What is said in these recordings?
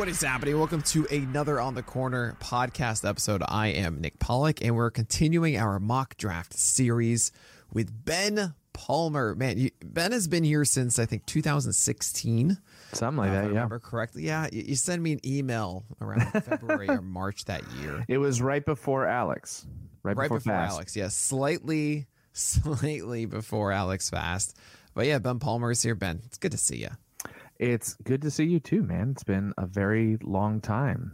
What is happening? Welcome to another On the Corner podcast episode. I am Nick Pollack, and we're continuing our mock draft series with Ben Palmer. Man, you, Ben has been here since I think 2016. Something like if I that, yeah. remember correctly. Yeah, you, you sent me an email around February or March that year. It was right before Alex. Right, right before, before Alex. Yes, slightly, slightly before Alex Fast. But yeah, Ben Palmer is here. Ben, it's good to see you. It's good to see you too, man. It's been a very long time.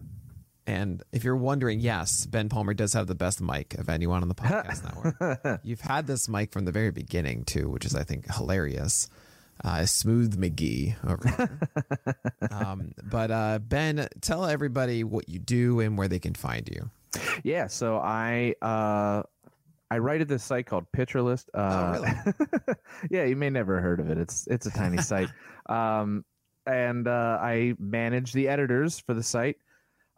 And if you're wondering, yes, Ben Palmer does have the best mic of anyone on the podcast network. You've had this mic from the very beginning too, which is I think hilarious. Uh, Smooth McGee over here. um, but uh, Ben, tell everybody what you do and where they can find you. Yeah, so I uh I write at this site called Pitcher List. Uh, Oh, yeah, you may never heard of it. It's it's a tiny site. Um and uh I manage the editors for the site.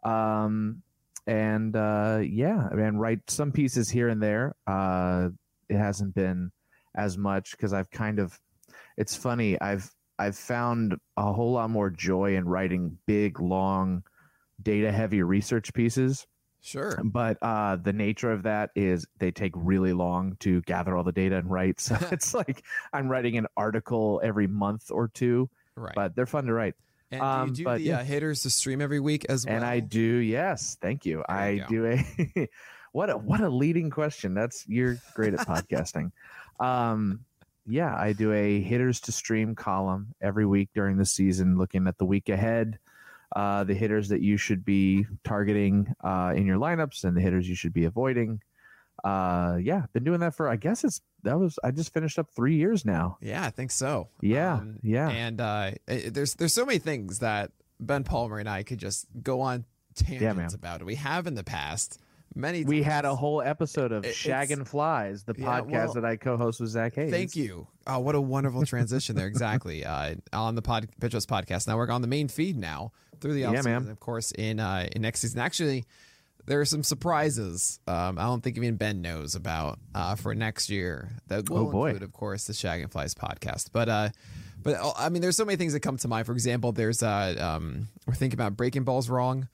Um and uh yeah, I mean write some pieces here and there. Uh it hasn't been as much because I've kind of it's funny, I've I've found a whole lot more joy in writing big, long, data heavy research pieces Sure. but uh, the nature of that is they take really long to gather all the data and write. So it's like I'm writing an article every month or two, Right. but they're fun to write. and um, do you do but the yeah. uh, hitters to stream every week as well? And I do, yes, thank you. There I you do a what a what a leading question. That's you're great at podcasting. Um, yeah, I do a hitters to stream column every week during the season, looking at the week ahead, uh, the hitters that you should be targeting uh, in your lineups, and the hitters you should be avoiding. Uh, yeah, been doing that for I guess it's that was I just finished up three years now. Yeah, I think so. Yeah, Um, yeah. And uh, it- there's there's so many things that Ben Palmer and I could just go on tangents man. about. We have in the past many. We had a whole episode of It- Shag and Flies, the Yeah, podcast well, that I co-host with Zach Hayes. Thank you. Oh, what a wonderful transition there. Exactly. Uh, on the pod, Pitchers podcast network on the main feed now through the Yeah, man. of course, in uh, in next season. Actually, there are some surprises. Um, I don't think even Ben knows about uh, for next year. That will Oh, include, of course, the Shag and Flies podcast. But uh, but uh, I mean, there's so many things that come to mind. For example, there's uh, um, we're thinking about breaking balls wrong.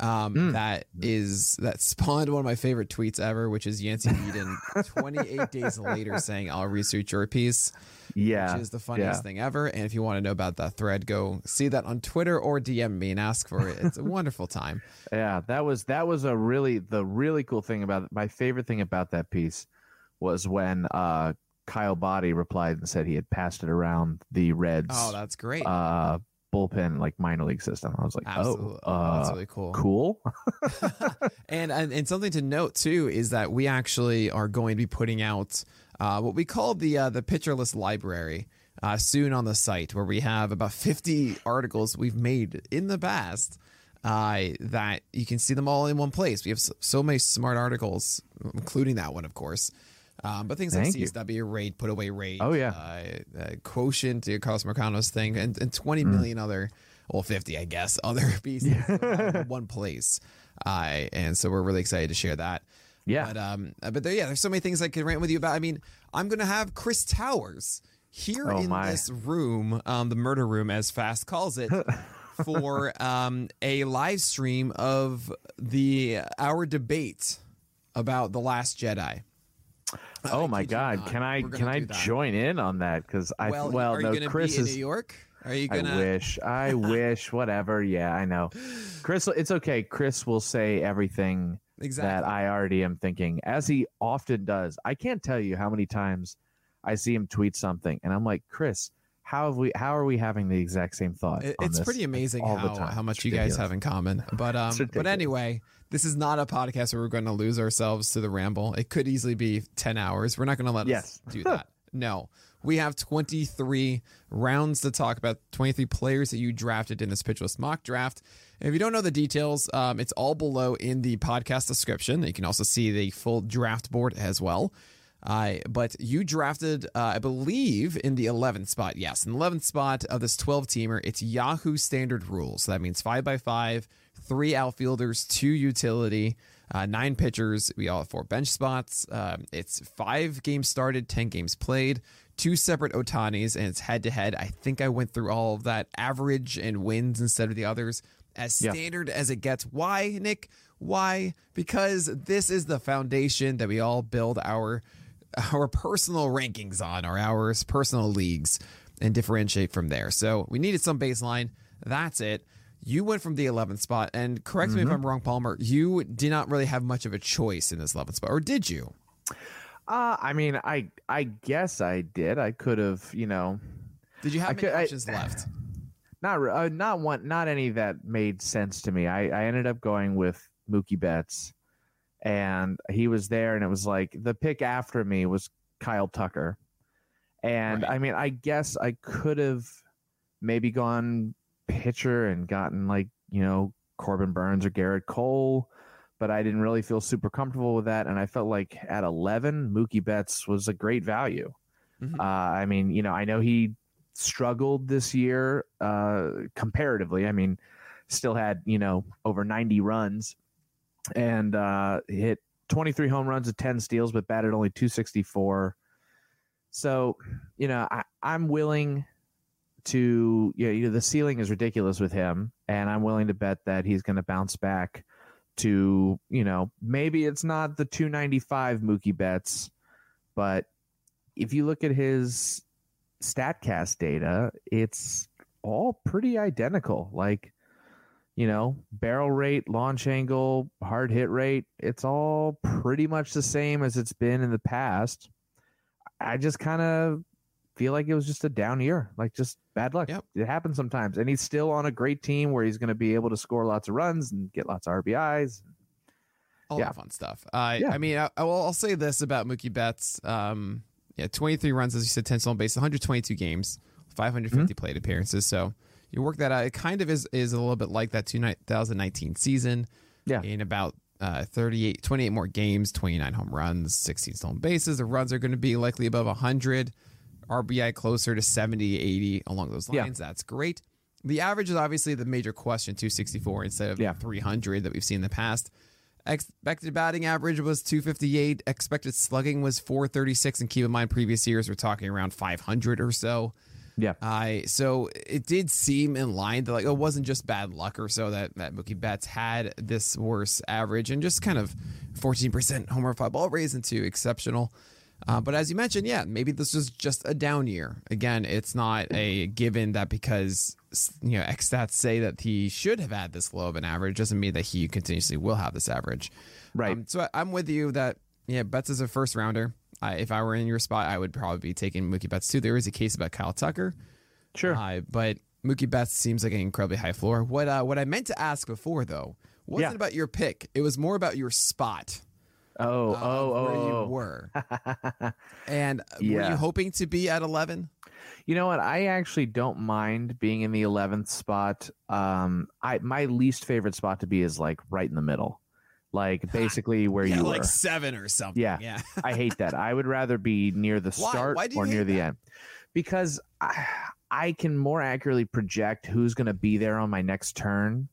Um, Hmm. that is that spawned one of my favorite tweets ever, which is Yancey Eden 28 days later saying, "I'll research your piece." Yeah, which is the funniest yeah. thing ever. And if you want to know about that thread, go see that on Twitter or DM me and ask for it. It's a wonderful time. Yeah, that was that was a really the really cool thing about my favorite thing about that piece was when uh Kyle Boddy replied and said he had passed it around the Reds Oh, that's great. uh bullpen like minor league system. I was like, Absolutely. oh, uh, that's really cool. cool. and, and and something to note too is that we actually are going to be putting out uh, what we call the uh, the Pitcher List library uh, soon on the site, where we have about 50 articles we've made in the past. Uh, that you can see them all in one place. We have so many smart articles, including that one, of course. Um, but things like Thank you. CSW rate, put away rate, Oh, yeah. uh, uh, quotient, to Carlos Mercado's thing, and, and 20 Mm. million other, well, 50, I guess, other pieces uh, in one place. Uh, and so we're really excited to share that. Yeah. But um, uh, but there, yeah, there's so many things I can rant with you about. I mean, I'm gonna have Chris Towers here Oh, in my. this room, um, the murder room, as Fast calls it, for um a live stream of the our debate about the Last Jedi. oh I my God! Can I can I join in on that? Because I well, well, are no, you gonna Chris be in. New York? Are you I gonna? wish. I wish. Whatever. Yeah, I know. Chris, it's okay. Chris will say everything Exactly. that I already am thinking, as he often does. I can't tell you how many times I see him tweet something, and I'm like, Chris, how have we? How are we having the exact same thought? It- it's pretty amazing all the how, time? how much It's you guys have in common. But um, but anyway, this is not a podcast where we're going to lose ourselves to the ramble. It could easily be ten hours. We're not going to let Yes. us do that. no, we have twenty three rounds to talk about. Twenty three players that you drafted in this Pitcher List mock draft. And if you don't know the details, um, it's all below in the podcast description. You can also see the full draft board as well. Uh, but you drafted, uh, I believe, in the 11th spot. Yes, in the 11th spot of this 12 teamer, it's Yahoo standard rules. So that means five by five, three outfielders, two utility, uh, nine pitchers. We all have four bench spots. Um, it's five games started, 10 games played, two separate Ohtanis, and it's head to head. I think I went through all of that average and wins instead of the others as Yeah. standard as it gets. Why, Nick? Why? Because this is the foundation that we all build our our personal rankings on, or our personal leagues, and differentiate from there. So we needed some baseline. That's it. You went from the 11th spot, and correct me if I'm wrong, Palmer. You did not really have much of a choice in this 11th spot, or did you? Uh, I mean, I I guess I did. I could have, you know, Did you have I any could- I- options left? not uh, not one, not any that made sense to me. I I ended up going with Mookie Betts, and he was there, and it was like the pick after me was Kyle Tucker, and Right. I mean, I guess I could have maybe gone pitcher and gotten like you know Corbin Burnes or Gerrit Cole. But I didn't really feel super comfortable with that, and I felt like at eleven, Mookie Betts was a great value. Mhm. Uh, I mean, you know, I know he struggled this year uh, comparatively. I mean, still had you know over 90 runs and uh, hit 23 home runs and 10 steals, but batted only 264. So, you know, I, I'm willing to you know, you know the ceiling is ridiculous with him, and I'm willing to bet that he's going to bounce back to you know maybe it's not the 295 Mookie Betts, but if you look at his statcast data it's all pretty identical. Like you know barrel rate launch angle hard hit rate it's all pretty much the same as it's been in the past. I just kind of feel like it was just a down year like just bad luck Yep. it happens sometimes and he's still on a great team where he's going to be able to score lots of runs and get lots of rbis all Yeah. that fun stuff. Uh, Yeah. I mean, I, I will, I'll say this about Mookie Betts. Um, yeah, 23 runs, as you said, 10 stolen base, 122 games, 550 Mm-hmm. plate appearances. So you work that out. It kind of is, is a little bit like that 2019 season. Yeah. In about uh, 38, 28 more games, 29 home runs, 16 stolen bases. The runs are going to be likely above 100. RBI closer to 70, 80 along those Yeah. lines. That's great. The average is obviously the major question, 264 instead of Yeah. 300 that we've seen in the past. Expected batting average was 258. Expected slugging was 436. And keep in mind, previous years we're talking around 500 or so. yeah I so it did seem in line that like it wasn't just bad luck or so that that Mookie Betts had this worse average and just kind of 14% homer fly ball raised into exceptional. Uh, but as you mentioned, yeah, maybe this is just a down year. Again, it's not a given that because you know X stats say that he should have had this low of an average doesn't mean that he continuously will have this average. right Um, so I, I'm with you that yeah, Betts is a first rounder. I, if I were in your spot, I would probably be taking Mookie Betts too. There is a case about Kyle Tucker, sure uh, but Mookie Betts seems like an incredibly high floor. What uh, what I meant to ask before though wasn't Yeah. about your pick. It was more about your spot. Oh of oh where oh you oh. were. and uh, were you hoping to be at 11? You know what? I actually don't mind being in the eleventh spot. Um, I my least favorite spot to be is like right in the middle, like basically where yeah, you like were. seven or something. Yeah. yeah. I hate that. I would rather be near the Why? start Why or near hate the end, because I, I can more accurately project who's going to be there on my next turn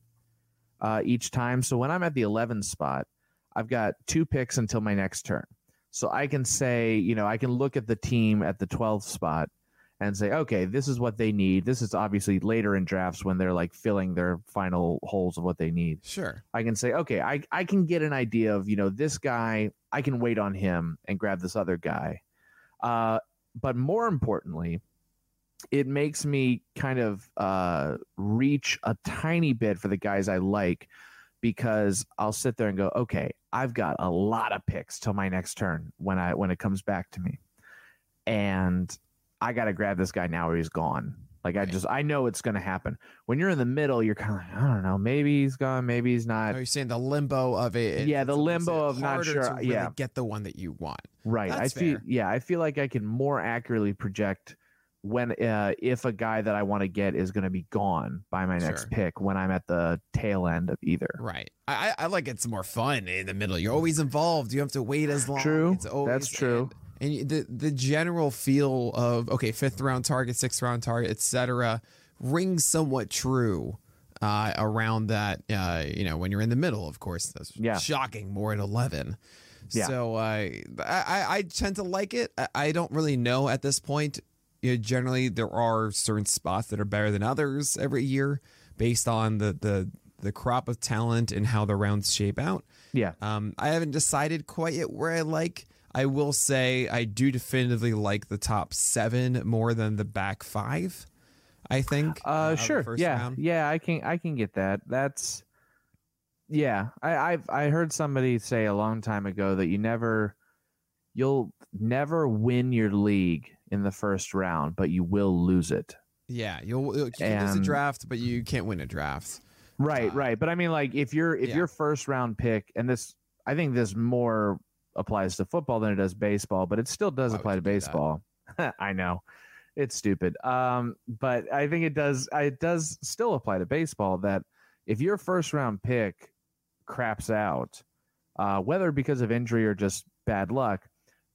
uh, each time. So when I'm at the 11 spot, I've got two picks until my next turn. So I can say, you know, I can look at the team at the 12th spot and say, okay, this is what they need. This is obviously later in drafts when they're like filling their final holes of what they need. Sure. I can say, okay, I, I can get an idea of, you know, this guy, I can wait on him and grab this other guy. Uh, but more importantly, it makes me kind of uh, reach a tiny bit for the guys I like because I'll sit there and go, okay, I've got a lot of picks till my next turn when I when it comes back to me, and I got to grab this guy now or he's gone. Like I just I know it's going to happen. When you're in the middle, you're kind of like I don't know, maybe he's gone, maybe he's not. Oh, Are you saying the limbo of it? Yeah, the limbo of not sure- really yeah. get the one that you want. Right. That's I feel yeah, I feel like I can more accurately project when uh if a guy that I want to get is going to be gone by my next Sure. pick when I'm at the tail end of either. Right. I, I like it's more fun in the middle. You're always involved. You have to wait as long. True. It's always, That's true. And, and the the general feel of okay, fifth round target, sixth round target, etc., rings somewhat true uh, around that. Uh, you know, when you're in the middle, of course, that's Yeah. shocking. More at eleven. Yeah. So uh, I, I I tend to like it. I don't really know at this point. You know, generally, there are certain spots that are better than others every year based on the the the crop of talent and how the rounds shape out. Yeah. Um, I haven't decided quite yet where I like. I will say I do definitively like the top seven more than the back five. I think. Uh, the sure. Yeah, round. yeah, I can I can get that. That's yeah. I I've I heard somebody say a long time ago that you never you'll never win your league in the first round, but you will lose it. Yeah, you'll you can lose a draft, but you can't win a draft. Right, Uh, right. But I mean, like if you're if yeah. your first round pick, and this I think this more applies to football than it does baseball, but it still does apply to do baseball. I know. It's stupid. Um, but I think it does it does still apply to baseball that if your first round pick craps out, uh, whether because of injury or just bad luck,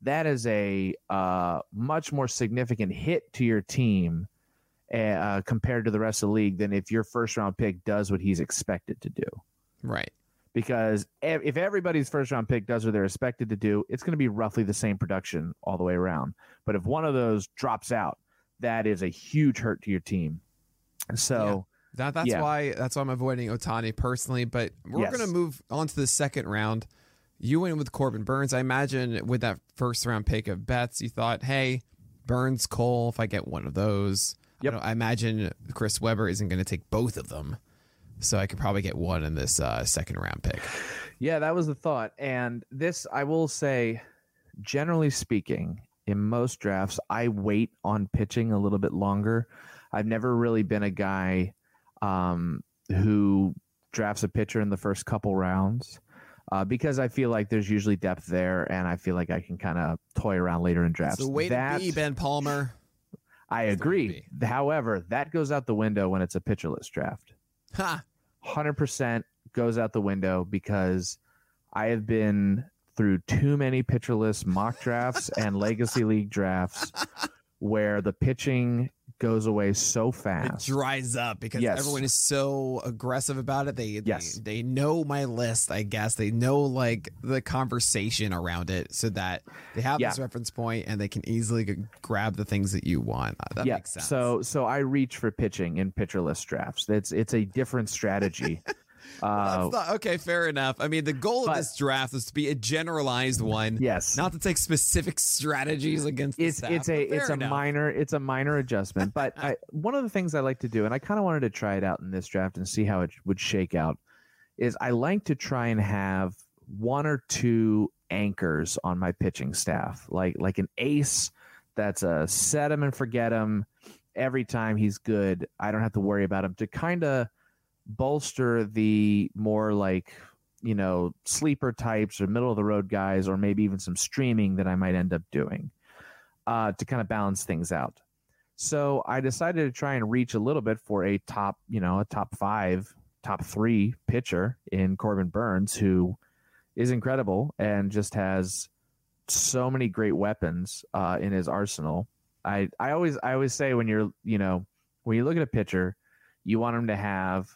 that is a uh, much more significant hit to your team uh, compared to the rest of the league than if your first round pick does what he's expected to do. Right. Because if everybody's first round pick does what they're expected to do, it's going to be roughly the same production all the way around. But if one of those drops out, that is a huge hurt to your team. So, That that's Yeah. why that's why I'm avoiding Ohtani personally. But we're Yes. gonna move on to the second round. You went with Corbin Burnes. I imagine with that first round pick of Betts, you thought, hey, Burnes, Cole, if I get one of those. I, Yep. don't- I imagine Chris Webber isn't going to take both of them. So I could probably get one in this uh, second round pick. yeah, that was the thought. And this, I will say, generally speaking, in most drafts, I wait on pitching a little bit longer. I've never really been a guy um, who drafts a pitcher in the first couple rounds uh, because I feel like there's usually depth there, and I feel like I can kind of toy around later in drafts. So wait that, to be Ben Palmer. I That's the way agree. However, that goes out the window when it's a Pitcher List draft. Ha! hundred percent goes out the window because I have been through too many Pitcher List mock drafts and legacy league drafts where the pitching goes away so fast. It dries up because Yes. everyone is so aggressive about it. They, Yes. they they know my list, I guess. They know like the conversation around it so that they have Yeah. this reference point and they can easily g- grab the things that you want. Uh, That yeah, makes sense. so so I reach for pitching in Pitcher List drafts. It's it's a different strategy. uh, That's not, okay, fair enough. I mean, the goal but- of this draft is to be a generalized one, yes, not to take specific strategies against the it's staff, it's a it's fair a minor it's a minor adjustment but I, one of the things i like to do and i kind of wanted to try it out in this draft and see how it would shake out is i like to try and have one or two anchors on my pitching staff like like an ace that's a set him and forget him every time he's good. I don't have to worry about him to kind of bolster the more like you know sleeper types or middle of the road guys or maybe even some streaming that i might end up doing uh, to kind of balance things out. So i decided to try and reach a little bit for a top you know a top five top three pitcher in corbin burnes who is incredible and just has so many great weapons uh, in his arsenal. I i always i always say when you're you know when you look at a pitcher you want him to have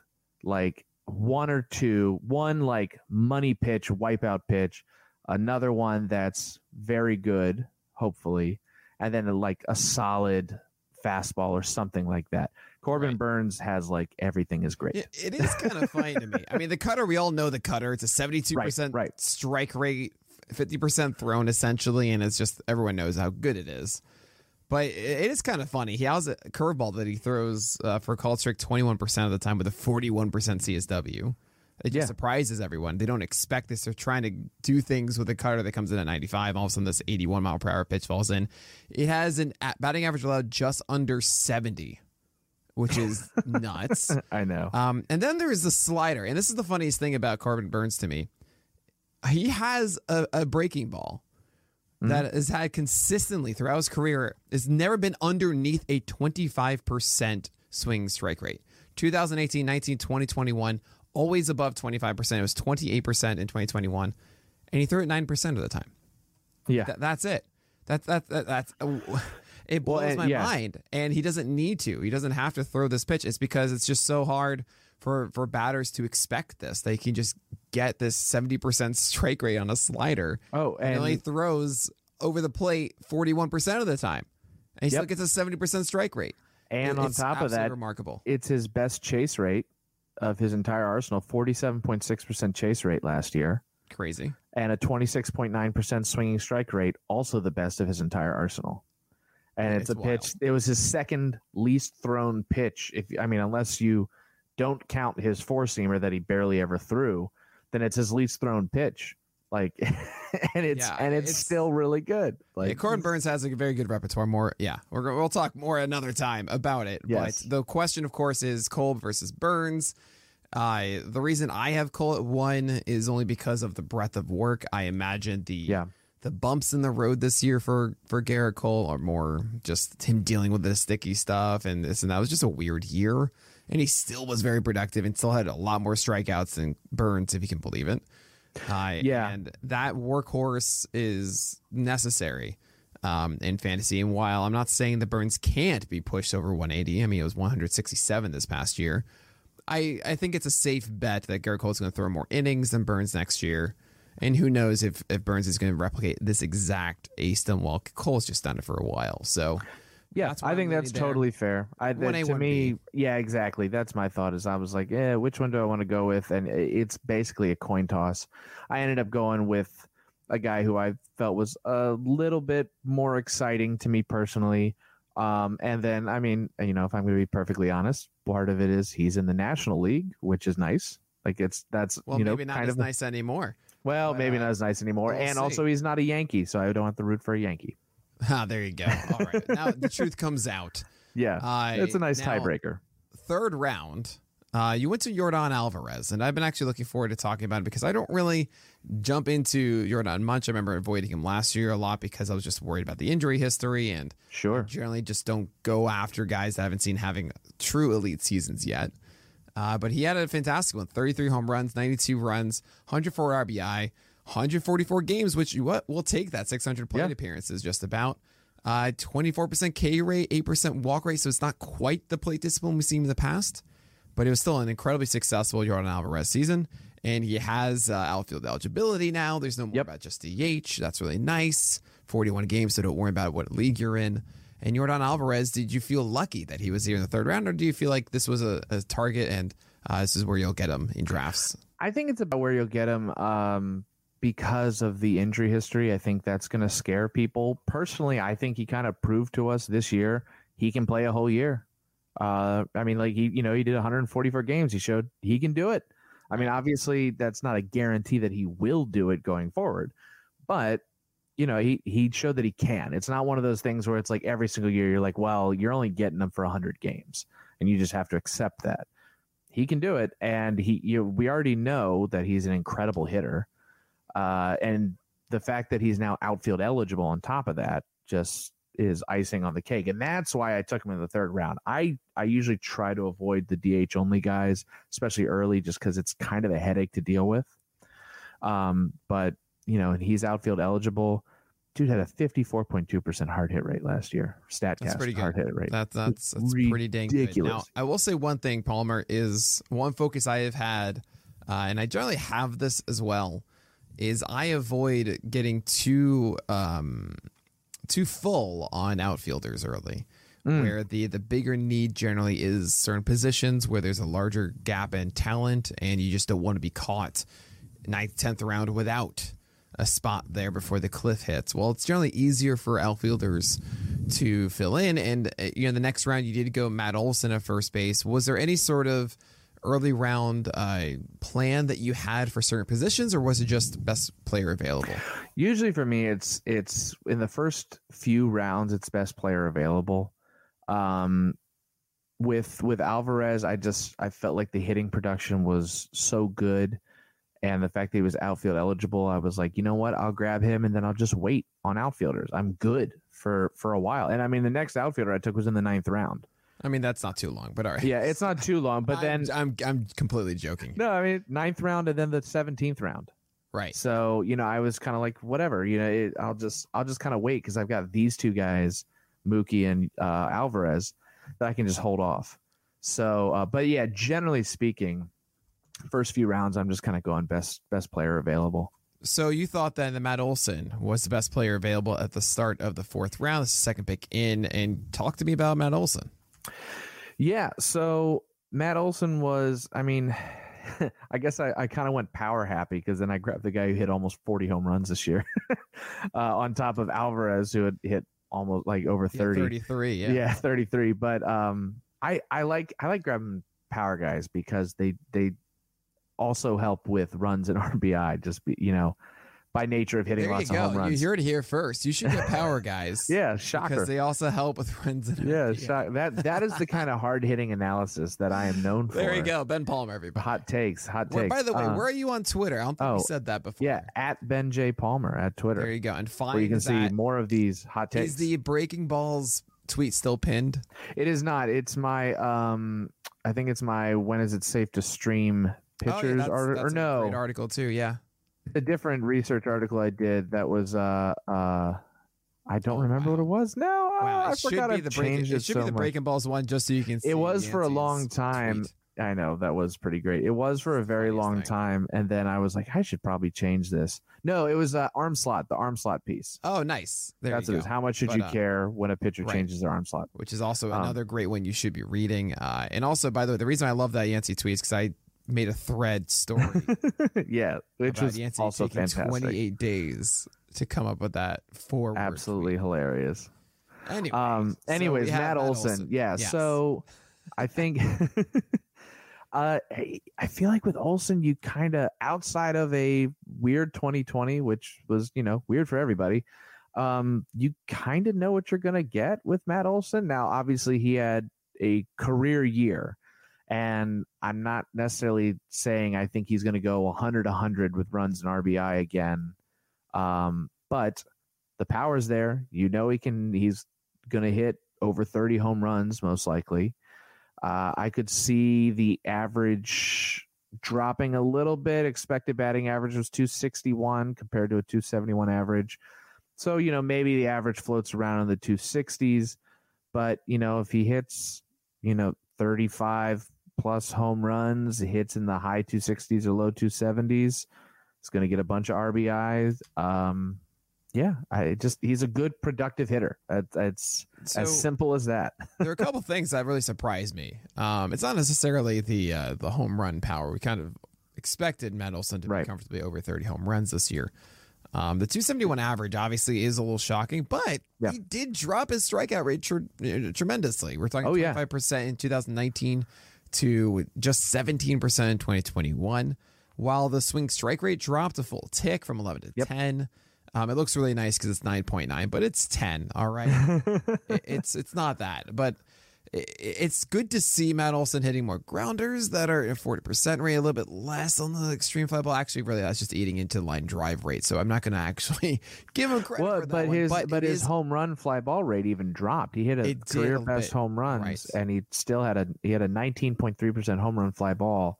like one or two, one like money pitch, wipeout pitch, another one that's very good, hopefully, and then like a solid fastball or something like that. Corbin Right. Burnes has like everything is great. It, it is kind of funny to me. I mean, the cutter, we all know the cutter. It's a 72% Right, right. strike rate, 50% thrown essentially, and it's just everyone knows how good it is. But it, is kind of funny. He has a curveball that he throws uh, for call trick 21% of the time with a 41% CSW. It just Yeah. surprises everyone. They don't expect this. They're trying to do things with a cutter that comes in at 95. All of a sudden, this 81 mile per hour pitch falls in. It has an at- batting average allowed just under 70, which is nuts. I know. Um, and then there is the slider, and this is the funniest thing about Corbin Burnes to me. He has a, a breaking ball that mm-hmm. has had consistently throughout his career. Has never been underneath a twenty five percent swing strike rate. 2018, 19, 20, 21, always above twenty five percent. It was twenty eight percent in twenty twenty one, and he threw it nine percent of the time. yeah. That, that's it. That, that, that that's uh, it blows and- my yeah. mind. And he doesn't need to. He doesn't have to throw this pitch. It's because it's just so hard for for batters to expect this. They can just get this seventy percent strike rate on a slider. oh, And, he only throws over the plate forty one percent of the time, and he still Yep. gets a seventy percent strike rate. and It- on top of that, remarkable. it's his best chase rate of his entire arsenal, 47.6% chase rate last year, Crazy. and a 26.9% swinging strike rate, also the best of his entire arsenal. And Yeah, it's, it's a pitch. It was his second least thrown pitch. If I mean, unless you don't count his four seamer that he barely ever threw, then it's his least thrown pitch. Like, and it's Yeah, and it's, it's- still really good. Like, yeah, Corbin Burnes has a very good repertoire. More, yeah, we're we'll talk more another time about it. Yes. But the question, of course, is Cole versus Burnes. Uh, the reason I have Cole at one is only because of the breadth of work. I imagine the Yeah. the bumps in the road this year for for Gerrit Cole are more just him dealing with the sticky stuff and this and that. It was just a weird year, and he still was very productive and still had a lot more strikeouts than Burnes, if you can believe it. Uh, Yeah. and that workhorse is necessary um, in fantasy. And while I'm not saying that Burnes can't be pushed over 180, I mean it was 167 this past year. I, I think it's a safe bet that Gerrit Cole's going to throw more innings than Burnes next year. And who knows if, if Burnes is going to replicate this exact ace done while Cole's just done it for a while. So Yeah, That's I think that's there. totally fair. I that, 1A, to me, yeah, exactly. That's my thought. Is I was like, yeah, which one do I want to go with? And it's basically a coin toss. I ended up going with a guy who I felt was a little bit more exciting to me personally. Um, and then, I mean, you know, if I'm going to be perfectly honest, part of it is he's in the National League, which is nice. Like it's that's well, you know maybe not kind as of nice anymore. well, but, maybe uh, not as nice anymore. we'll and see. also, he's not a Yankee, so I don't have to root for a Yankee. Ah, there you go. All right, now the truth comes out. Yeah, Uh, it's a nice now, tiebreaker. third round, uh, you went to Yordan Alvarez, and I've been actually looking forward to talking about it because I don't really jump into Yordan much. I remember avoiding him last year a lot because I was just worried about the injury history and Sure. generally just don't go after guys that I haven't seen having true elite seasons yet. Uh, but he had a fantastic one 33 home runs, 92 runs, 104 RBI, 144 games, which you what we'll take that 600 plate Yeah. appearances just about. Uh, 24% K rate, 8% walk rate. So it's not quite the plate discipline we've seen in the past, but it was still an incredibly successful Yordan Alvarez season. And he has uh, outfield eligibility now. There's no more Yep. about just DH. That's really nice. 41 games, so don't worry about what league you're in. And Yordan Alvarez, did you feel lucky that he was here in the third round, or do you feel like this was a, a target and uh, this is where you'll get him in drafts? I think it's about where you'll get him um, because of the injury history. I think that's going to scare people. Personally, I think he kind of proved to us this year he can play a whole year. Uh, I mean, like he, you know, he did 144 games. He showed he can do it. I mean, obviously, that's not a guarantee that he will do it going forward, but you know, he he showed that he can. It's not one of those things where it's like every single year you're like, well, you're only getting them for 100 games, and you just have to accept that he can do it and he you we already know that he's an incredible hitter uh and the fact that he's now outfield eligible on top of that just is icing on the cake and that's why i took him in the third round i i usually try to avoid the dh only guys especially early just because it's kind of a headache to deal with um but you know and he's outfield eligible dude had a 54.2% hard hit rate last year. Statcast That's pretty good. hard hit rate. That, that's that's pretty dang good. Now. I will say one thing, Palmer, is one focus I have had, uh, and I generally have this as well, is I avoid getting too um, too full on outfielders early. Mm. Where the the bigger need generally is certain positions where there's a larger gap in talent, and you just don't want to be caught ninth, tenth round without a spot there before the cliff hits. Well, it's generally easier for outfielders to fill in. And uh, you know, the next round you did go Matt Olson at first base. Was there any sort of early round uh, plan that you had for certain positions, or was it just best player available? Usually for me, it's it's in the first few rounds, it's best player available. Um, with with Alvarez, I just I felt like the hitting production was so good, and the fact that he was outfield eligible, I was like, you know what, I'll grab him, and then I'll just wait on outfielders. I'm good for for a while, and I mean the next outfielder I took was in the ninth round. I mean, that's not too long, but all right. Yeah, it's not too long, but then I'm, I'm I'm completely joking. no, I mean ninth round and then the seventeenth round. Right. So you know, I was kind of like, whatever, you know, it, I'll just I'll just kind of wait because I've got these two guys, Mookie and uh, Alvarez, that I can just hold off. So, uh, but yeah, generally speaking, first few rounds, I'm just kind of going best best player available. So you thought then that Matt Olson was the best player available at the start of the fourth round. This is the second pick in, and talk to me about Matt Olson. Yeah. So Matt Olson was, I mean, I guess I, I kind of went power happy because then I grabbed the guy who hit almost 40 home runs this year uh, on top of Alvarez, who had hit almost like over 30. Yeah, 33, yeah. yeah 33 but um i i like i like grabbing power guys because they they also help with runs and rbi just be you know by nature of hitting There you lots of home runs You heard it here first. You should get power guys. yeah shocker Because they also help with runs and yeah, shock. that that is the kind of hard hitting analysis that i am known for There you go. Ben Palmer, everybody. hot takes hot takes by the way, Uh, where are you on Twitter? I don't think oh, we said that before. yeah at ben j palmer at twitter There you go. And find where you can see more of these hot takes Is the Breaking Balls tweet still pinned? it is not it's my um i think it's my when is it safe to stream Oh, yeah, pictures that's- or, that's or no article too. Yeah. A different research article I did that was uh uh I don't remember what it was. No, Wow. I it should forgot be I've the breaking. changed It it should so be the much. Breaking Balls one, just so you can see. It was for a long time. tweet. I know that was pretty great. It was for a very long thing. time, and then I was like, I should probably change this. No, it was uh, arm slot, the arm slot piece. Oh, nice. There That's you what go. it is. How much should But, you uh, care when a pitcher right. changes their arm slot? which is also Um, another great one you should be reading. Uh, and also, by the way, the reason I love that Yancey tweet is because I made a thread story yeah, which was Yancey also fantastic. 28 days to come up with that four Absolutely hilarious. tweet. Anyway, Um. Anyways, have Matt, Olson. Yeah. Yes. So, I think. uh, I- I feel like with Olson, you kind of outside of a weird 2020, which was you know weird for everybody. Um, you kind of know what you're gonna get with Matt Olson. Now, obviously, he had a career year, and I'm not necessarily saying I think he's gonna go 100 100 with runs and RBI again. Um, but the power's there. You know he can. He's going to hit over 30 home runs most likely. Uh, I could see the average dropping a little bit. Expected batting average was 261 compared to a 271 average. So, you know, maybe the average floats around in the 260s. But, you know, if he hits, you know, 35 plus home runs, hits in the high 260s or low 270s, it's going to get a bunch of RBIs. Um, yeah, I just he's a good productive hitter. It's So as simple as that. there are a couple things that really surprised me. Um, it's not necessarily the uh, the home run power. We kind of expected Matt Olson to Right. be comfortably over 30 home runs this year. Um, the 271 average obviously is a little shocking, but Yeah. he did drop his strikeout rate tre- uh, tremendously. We're talking Oh, yeah. 25% in 2019 to just 17% in 2021, while the swing strike rate dropped a full tick from 11 to Yep. 10. Um, it looks really nice because it's 9.9, but it's 10. All right. It- it's it's not that, but it's good to see Matt Olson hitting more grounders that are at 40% rate, a little bit less on the extreme fly ball. Actually, really, that's just eating into line drive rate. So I'm not going to actually give him credit well, for that but one, his but, but, his is- home run fly ball rate even dropped. He hit a career a best bit, home runs, right. and he still had a he had a 19.3 percent home run fly ball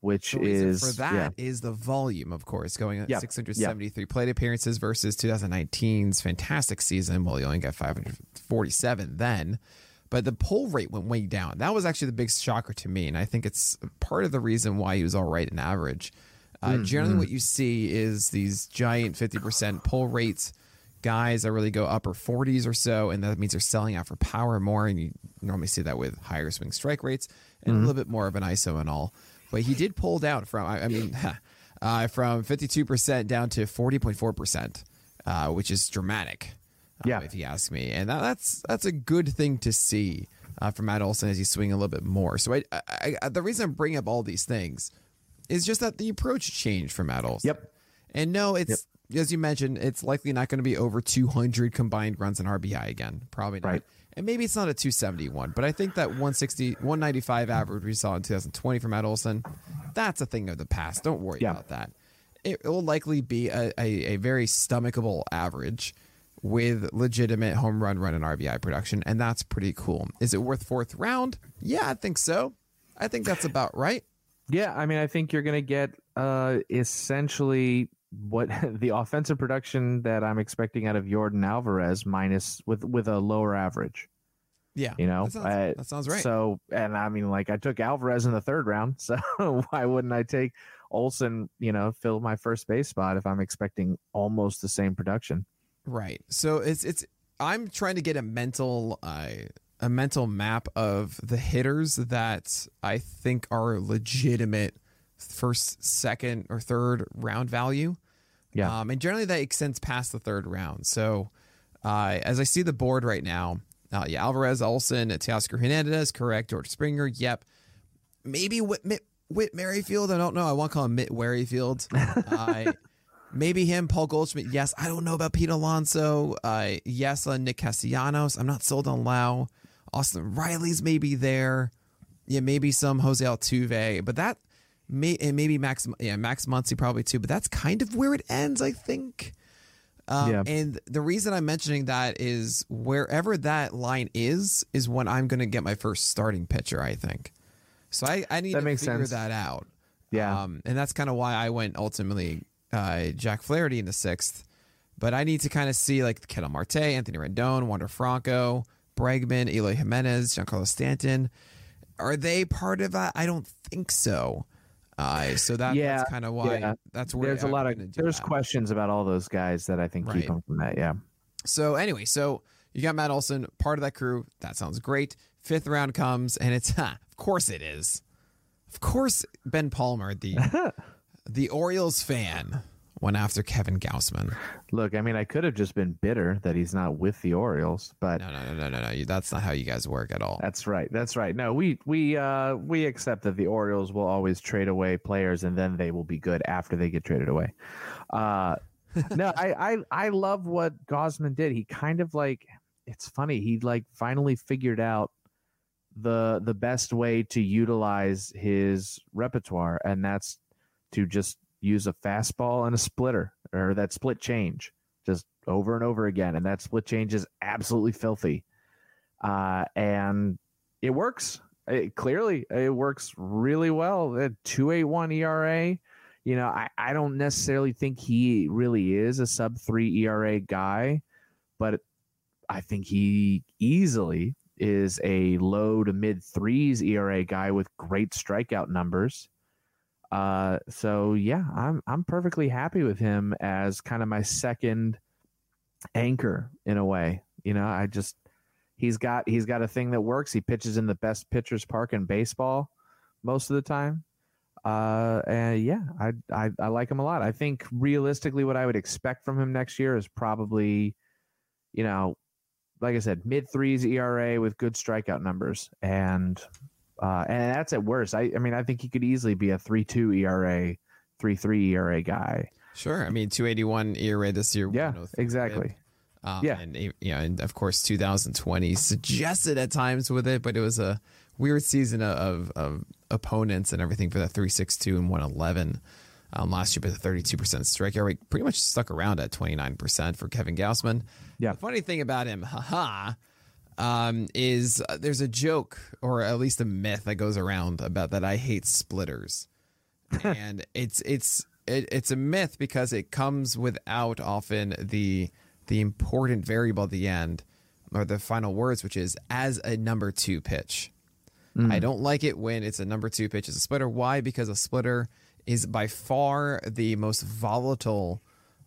which is for that is yeah. the volume, of course, going at Yep, 673 plate appearances versus 2019's fantastic season. Well, you only got 547 then, but the pull rate went way down. That was actually the big shocker to me, and I think it's part of the reason why he was all right in average. Uh, Mm, generally, what you see is these giant 50% pull rates. Guys that really go upper 40s or so, and that means they're selling out for power more. And you normally see that with higher swing strike rates and a little bit more of an ISO and all but he did pull down from I, I mean uh, from 52% down to 40.4%, uh, which is dramatic. Uh, Yeah. if you ask me, and that, that's that's a good thing to see uh, from Matt Olson as he's swinging a little bit more. So I, I, I the reason I'm bringing up all these things is just that the approach changed for Matt Olson. Yep. And no, it's as you mentioned, it's likely not going to be over 200 combined runs and RBI again. Probably not. Right. And maybe it's not a 271, but I think that 160, 195 average we saw in 2020 from Matt Olson, that's a thing of the past. Don't worry Yeah. about that. It will likely be a, a, a very stomachable average with legitimate home run, run, and RBI production, and that's pretty cool. Is it worth fourth round? Yeah, I think so. I think that's about right. Yeah, I mean, I think you're going to get uh, essentially what the offensive production that I'm expecting out of Yordan Alvarez minus with with a lower average. Yeah, You know, that sounds, that sounds right. So, and I mean, like I took Alvarez in the third round, so why wouldn't I take Olson? You know, fill my first base spot if I'm expecting almost the same production. Right. So it's it's I'm trying to get a mental uh, a mental map of the hitters that I think are legitimate first, second, or third round value. Yeah. Um, and generally that extends past the third round. So uh, as I see the board right now, uh, yeah, Alvarez, Olson, Teoscar Hernandez, correct. George Springer, yep. Maybe Whit, Whit, Whit Merrifield. I don't know. I want to call him Mitt Merrifield. uh, maybe him, Paul Goldschmidt. Yes, I don't know about Pete Alonso. Uh, yes, on Nick Castellanos. I'm not sold on Lau. Austin Riley's maybe there. Yeah, maybe some Jose Altuve, but that may and maybe Max. Yeah, Max Muncy probably too. But that's kind of where it ends, I think. Um, Yeah. And the reason I'm mentioning that is wherever that line is, is when I'm going to get my first starting pitcher. I think. So I, I need That to figure sense. that out. Yeah. Um, and that's kind of why I went ultimately uh, Jack Flaherty in the sixth. But I need to kind of see like Ketel Marte, Anthony Rendon, Wander Franco, Bregman, Eloy Jimenez, Giancarlo Stanton. Are they part of that? I don't think so. Uh, so that, Yeah, that's kind of why yeah. that's where there's a lot of there's that. questions about all those guys that I think Right. keep them from that. Yeah. So anyway, so you got Matt Olson, part of that crew. That sounds great. Fifth round comes, and it's huh, of course it is. Of course, Ben Palmer, the the Orioles fan, went after Kevin Gausman. Look, I mean, I could have just been bitter that he's not with the Orioles, but No, no, no, no, no, That's not how you guys work at all. That's right. That's right. No, we we uh we accept that the Orioles will always trade away players and then they will be good after they get traded away. Uh no, I I I love what Gausman did. He kind of like it's funny. He like finally figured out the the best way to utilize his repertoire and that's to just use a fastball and a splitter or that split change just over and over again and that split change is absolutely filthy uh, and it works. It, clearly, it works really well. At two eight one ERA, you know, I, I don't necessarily think he really is a sub three ERA guy, but I think he easily is a low to mid threes ERA guy with great strikeout numbers. Uh, so yeah, I'm I'm perfectly happy with him as kind of my second anchor in a way. You know, I just he's got he's got a thing that works. He pitches in the best pitchers park in baseball most of the time. Uh, and yeah, I, I I like him a lot. I think realistically, what I would expect from him next year is probably, you know, like I said, mid threes ERA with good strikeout numbers, and uh, and that's at worst. I I mean, I think he could easily be a three two ERA, three three ERA guy. Sure. I mean, 281 ERA this year. Yeah, exactly. Um, Yeah. and you know, and of course, 2020 suggested at times with it, but it was a weird season of, of opponents and everything for that 362 and 111 um, last year, but the 32% strikeout rate pretty much stuck around at 29% for Kevin Gausman. Yeah. The funny thing about him, haha, um, is uh, there's a joke or at least a myth that goes around about that I hate splitters. and it's it's it, it's a myth because it comes without often the the important variable at the end or the final words, which is as a number two pitch. Mm. I don't like it when it's a number two pitch as a splitter. Why? Because a splitter is by far the most volatile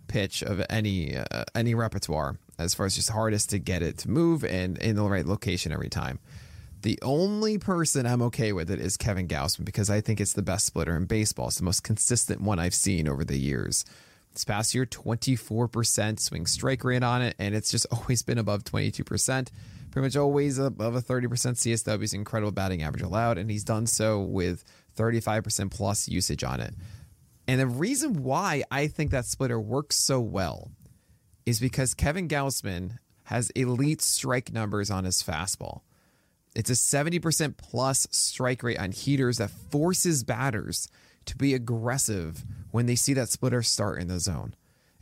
pitch of any uh, any repertoire as far as just hardest to get it to move and in the right location every time. The only person I'm okay with it is Kevin Gausman because I think it's the best splitter in baseball. It's the most consistent one I've seen over the years. This past year, 24% swing strike rate on it, and it's just always been above 22%. Pretty much always above a 30% CSW. Incredible batting average allowed, and he's done so with 35% plus usage on it. And the reason why I think that splitter works so well is because Kevin Gausman has elite strike numbers on his fastball. It's a 70% plus strike rate on heaters that forces batters to be aggressive when they see that splitter start in the zone.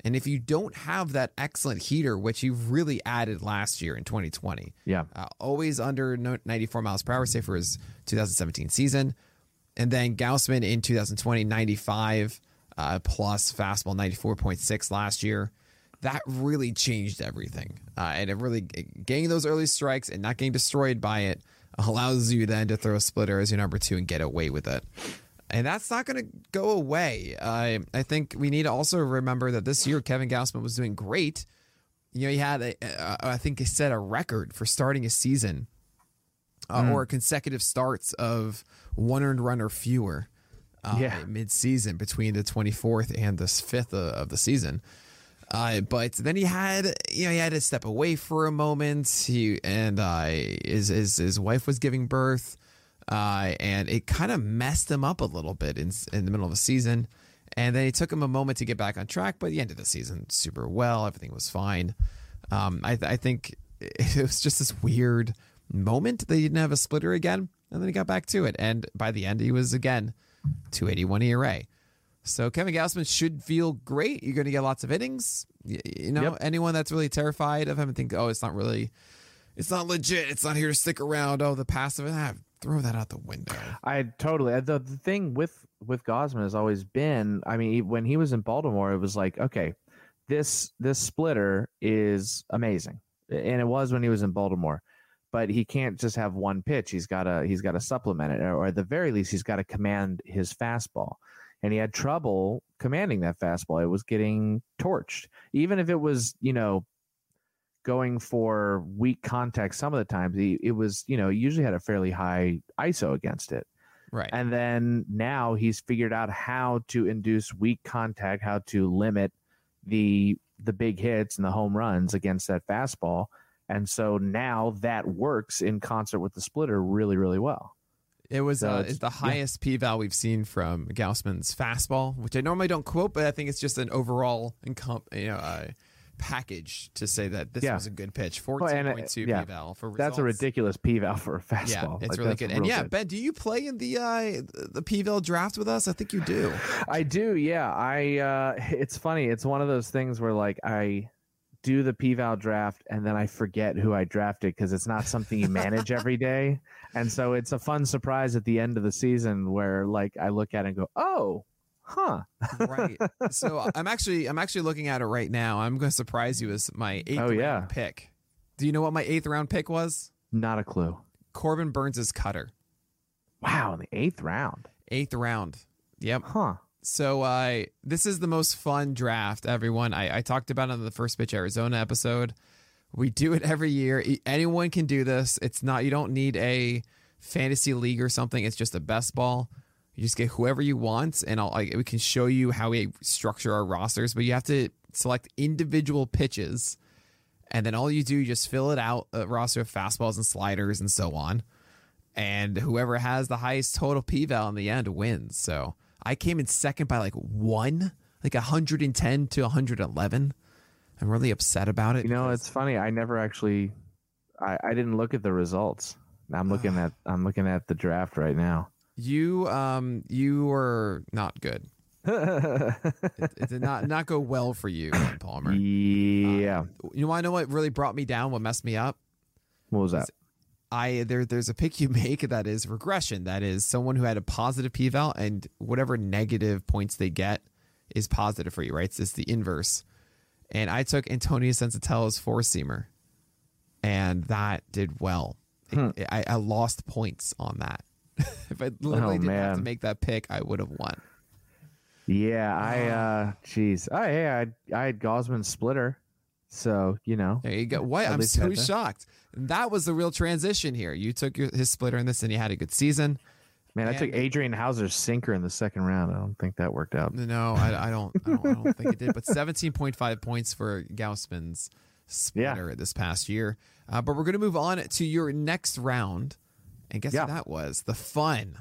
And if you don't have that excellent heater, which you really added last year in 2020, Yeah. uh, always under 94 miles per hour, say for his 2017 season. And then Gausman in 2020, 95 uh, plus fastball, 94.6 last year. That really changed everything. Uh, and it really, getting those early strikes and not getting destroyed by it allows you then to throw a splitter as your number two and get away with it. And that's not going to go away. Uh, I think we need to also remember that this year Kevin Gausman was doing great. You know, he had, a, a, I think he set a record for starting a season uh, or consecutive starts of one earned run or fewer uh, Yeah. mid-season between the 24th and the 5th of, of the season. Uh, but then he had, you know, he had to step away for a moment. He and uh, his, his his wife was giving birth, uh, and it kind of messed him up a little bit in in the middle of the season. And then it took him a moment to get back on track, but he ended the season super well. Everything was fine. Um, I, I think it was just this weird moment that he didn't have a splitter again, and then he got back to it. And by the end, he was again 281 ERA. So Kevin Gausman should feel great. You're going to get lots of innings. You, you know, Yep. anyone that's really terrified of him and think, oh, it's not really, it's not legit. It's not here to stick around. Oh, the passive, ah, throw that out the window. I totally. The, the thing with with Gausman has always been. I mean, when he was in Baltimore, it was like, okay, this this splitter is amazing, and it was when he was in Baltimore. But he can't just have one pitch. He's got to he's got to supplement it, or at the very least, he's got to command his fastball. And he had trouble commanding that fastball. It was getting torched, even if it was you know going for weak contact some of the times he, it was you know he usually had a fairly high iso against it Right. and then now he's figured out how to induce weak contact how to limit the the big hits and the home runs against that fastball and so now that works in concert with the splitter really really well It was So uh, it's- it's the yeah. highest p val we've seen from Gausman's fastball, which I normally don't quote, but I think it's just an overall incom- you know uh, package to say that this Yeah. was a good pitch. Fourteen point two Fourteen uh, point two yeah, p val for that's a ridiculous p-val for a Yeah, fastball it's Like, really good. And yeah, Ben, do you play in the uh, the p val draft with us? I think you do. I do, yeah. I uh it's funny. It's one of those things where like I do the P-Val draft and then I forget who I drafted because it's not something you manage every day. And so it's a fun surprise at the end of the season where like I look at it and go, "Oh, huh. right. So I'm actually I'm actually looking at it right now. I'm going to surprise you as my eighth Oh, round yeah. pick. Do you know what my eighth round pick was? Not a clue." Corbin Burnes' cutter. Wow, in the 8th round. Eighth round. Yep. Huh. So uh, this is the most fun draft, everyone. I, I talked about it on the first pitch Arizona episode. We do it every year. Anyone can do this. It's not you don't need a fantasy league or something. It's just a best ball. You just get whoever you want, and I'll, I, we can show you how we structure our rosters. But you have to select individual pitches, and then all you do, you just fill it out a roster of fastballs and sliders and so on. And whoever has the highest total p val in the end wins. So I came in second by like one, like 110 to 111. I'm really upset about it. You know, it's funny. I never actually I, I didn't look at the results. I'm looking at I'm looking at the draft right now. you um you were not good. It, it did not not go well for you, Palmer. yeah. You want to know what really brought me down? What messed me up? What was that? I there there's a pick you make that is regression. That is someone who had a positive p-val and whatever negative points they get is positive for you, right? It's just the inverse. And I took Antonio Senzatela's four seamer, and that did well. Hmm. It- I, I lost points on that. if I literally Oh, didn't have to make that pick, I would have won. Yeah, I uh jeez. Oh hey, I I had Gausman splitter. So, you know. There you go. What? I'm so had that. shocked. That was the real transition here. You took your, his splitter in this, and he had a good season. Man, I took Adrian Houser's sinker in the second round. I don't think that worked out. No, I, I don't. I don't, I don't think it did. But 17.5 points for Gausman's splitter this past year. Uh, but we're going to move on to your next round, and guess Yeah. what that was? The fun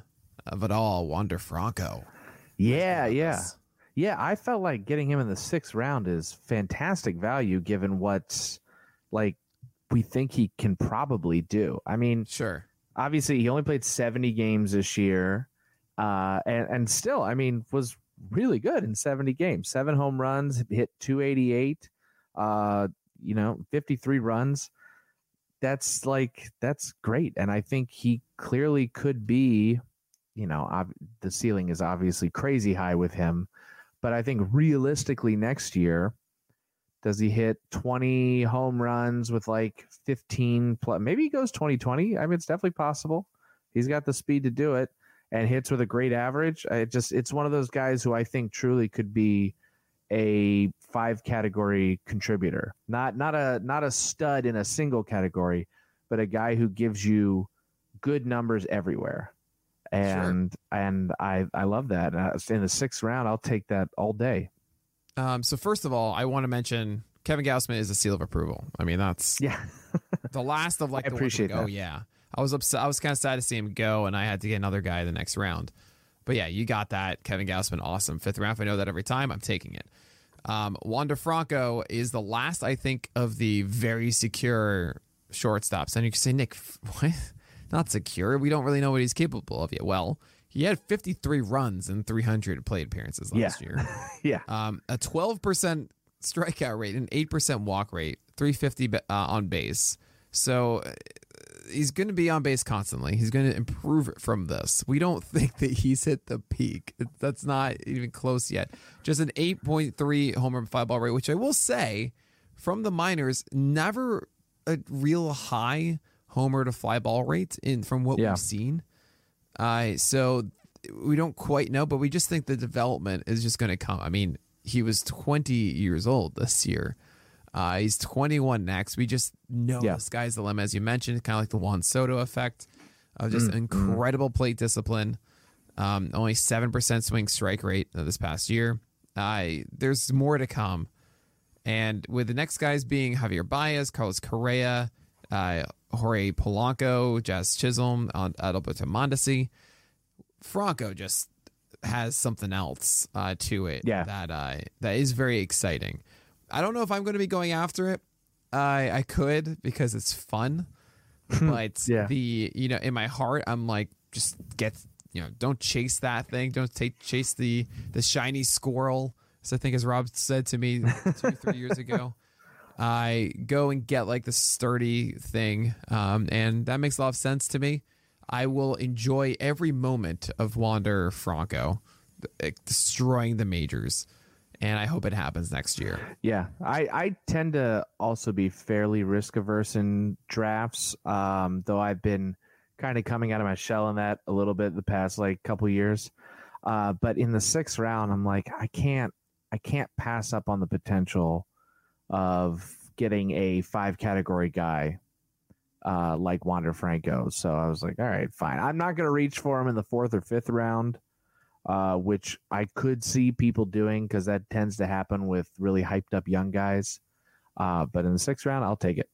of it all, Wander Franco. Yeah, yeah. Yeah, I felt like getting him in the sixth round is fantastic value given what like we think he can probably do. I mean, Sure. Obviously he only played 70 games this year. Uh and, and still, I mean, was really good in 70 games. Seven home runs, hit 288, uh, you know, 53 runs. That's like that's great. And I think he clearly could be, you know, ob- the ceiling is obviously crazy high with him. But I think realistically next year, does he hit 20 home runs with like 15 plus? Maybe he goes 2020. I mean, it's definitely possible. He's got the speed to do it and hits with a great average. I just, it's one of those guys who I think truly could be a five category contributor. Not, not a, not a stud in a single category, but a guy who gives you good numbers everywhere. And, and I, I love that. Uh, in the sixth round, I'll take that all day. Um, so first of all, I want to mention Kevin Gausman is a seal of approval. I mean, that's Yeah. the last of like I the appreciate who Yeah, I was upset. I was kind of sad to see him go, and I had to get another guy the next round. But yeah, you got that, Kevin Gausman. Awesome fifth round. If I know that every time, I'm taking it. Um, Wander Franco is the last, I think, of the very secure shortstops. And you can say, Nick, what? Not secure. We don't really know what he's capable of yet. Well, he had 53 runs and 300 plate appearances last Yeah. year. yeah. Um, a 12% strikeout rate, an 8% walk rate, 350 uh, on base. So uh, he's going to be on base constantly. He's going to improve from this. We don't think that he's hit the peak. That's not even close yet. Just an 8.3 home run fly ball rate, which I will say from the minors, never a real high homer to fly ball rate in from what Yeah. we've seen. Uh, so we don't quite know, but we just think the development is just going to come. I mean, he was 20 years old this year. Uh, he's 21 next. We just know Yeah. the sky's the limit, as you mentioned, kind of like the Juan Soto effect of Mm, just incredible plate discipline. Um, only 7% swing strike rate uh, this past year. Uh, there's more to come. And with the next guys being Javier Baez, Carlos Correa, uh, Jorge Polanco, Jazz Chisholm, Adalberto Mondesi, Franco just has something else uh, to it Yeah. that uh, that is very exciting. I don't know if I'm going to be going after it. I I could because it's fun, but Yeah. the you know in my heart I'm like just get you know don't chase that thing. Don't take chase the the shiny squirrel. So I think as Rob said to me two three years ago. I go and get like the sturdy thing, um, and that makes a lot of sense to me. I will enjoy every moment of Wander Franco destroying the majors, and I hope it happens next year. Yeah, I, I tend to also be fairly risk averse in drafts, um, though I've been kind of coming out of my shell in that a little bit the past like couple years. Uh, but in the sixth round, I'm like, I can't, I can't pass up on the potential of getting a five category guy uh, like Wander Franco. So I was like, all right, fine. I'm not going to reach for him in the fourth or fifth round uh, which I could see people doing because that tends to happen with really hyped up young guys. Uh, but in the sixth round, I'll take it.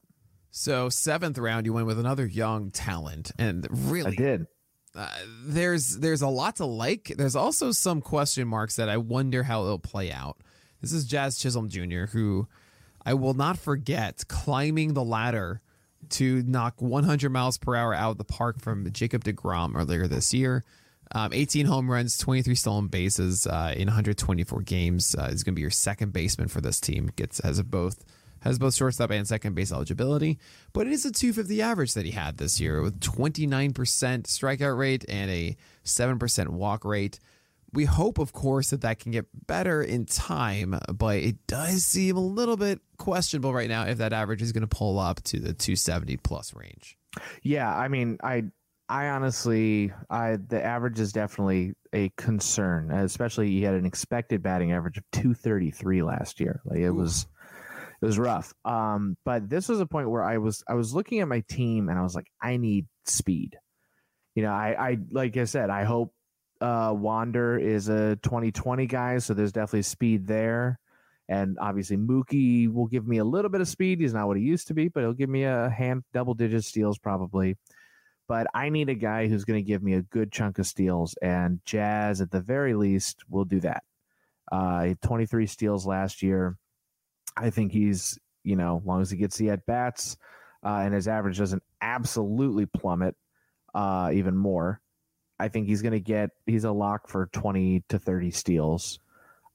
So seventh round, you went with another young talent, and really, I did. uh, there's there's a lot to like. There's also some question marks that I wonder how it'll play out. This is Jazz Chisholm Jr., who I will not forget climbing the ladder to knock 100 miles per hour out of the park from Jacob DeGrom earlier this year. Um, 18 home runs, 23 stolen bases uh, in 124 games. Uh, is going to be your second baseman for this team. Gets has both has both shortstop and second base eligibility, but it is a 250 average that he had this year with 29% strikeout rate and a 7% walk rate. We hope, of course, that that can get better in time, but it does seem a little bit questionable right now if that average is going to pull up to the 270 plus range. Yeah, I mean, I I honestly, I the average is definitely a concern, especially he had an expected batting average of 233 last year. Like it Ooh. was it was rough. Um, but this was a point where I was I was looking at my team and I was like, I need speed. You know, I I like I said, I hope uh Wander is a 2020 guy, so there's definitely speed there. And obviously Mookie will give me a little bit of speed. He's not what he used to be, but he'll give me a hand double digit steals probably but I need a guy who's going to give me a good chunk of steals, and Jazz at the very least will do that. Uh, 23 steals last year. I think he's, you know, long as he gets the at bats uh, and his average doesn't absolutely plummet uh, even more, I think he's going to get, he's a lock for 20 to 30 steals.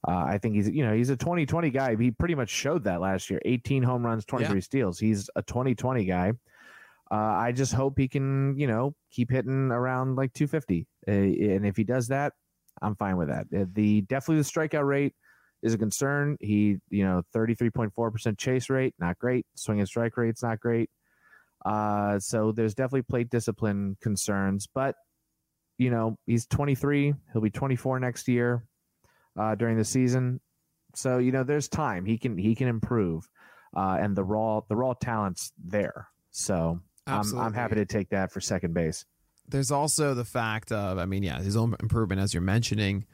Uh, I think he's, you know, he's a 2020 guy. He pretty much showed that last year 18 home runs, 23 yeah. steals. He's a 2020 guy. Uh, I just hope he can, you know, keep hitting around like 250. Uh, and if he does that, I'm fine with that. Uh, the definitely the strikeout rate is a concern. He, you know, 33.4% chase rate, not great. Swing and strike rate's not great. Uh, so there's definitely plate discipline concerns, but you know, he's 23. He'll be 24 next year uh, during the season. So you know, there's time. He can he can improve, uh, and the raw the raw talent's there. So I'm, I'm happy to take that for second base. There's also the fact of, I mean, yeah, his own improvement, as you're mentioning.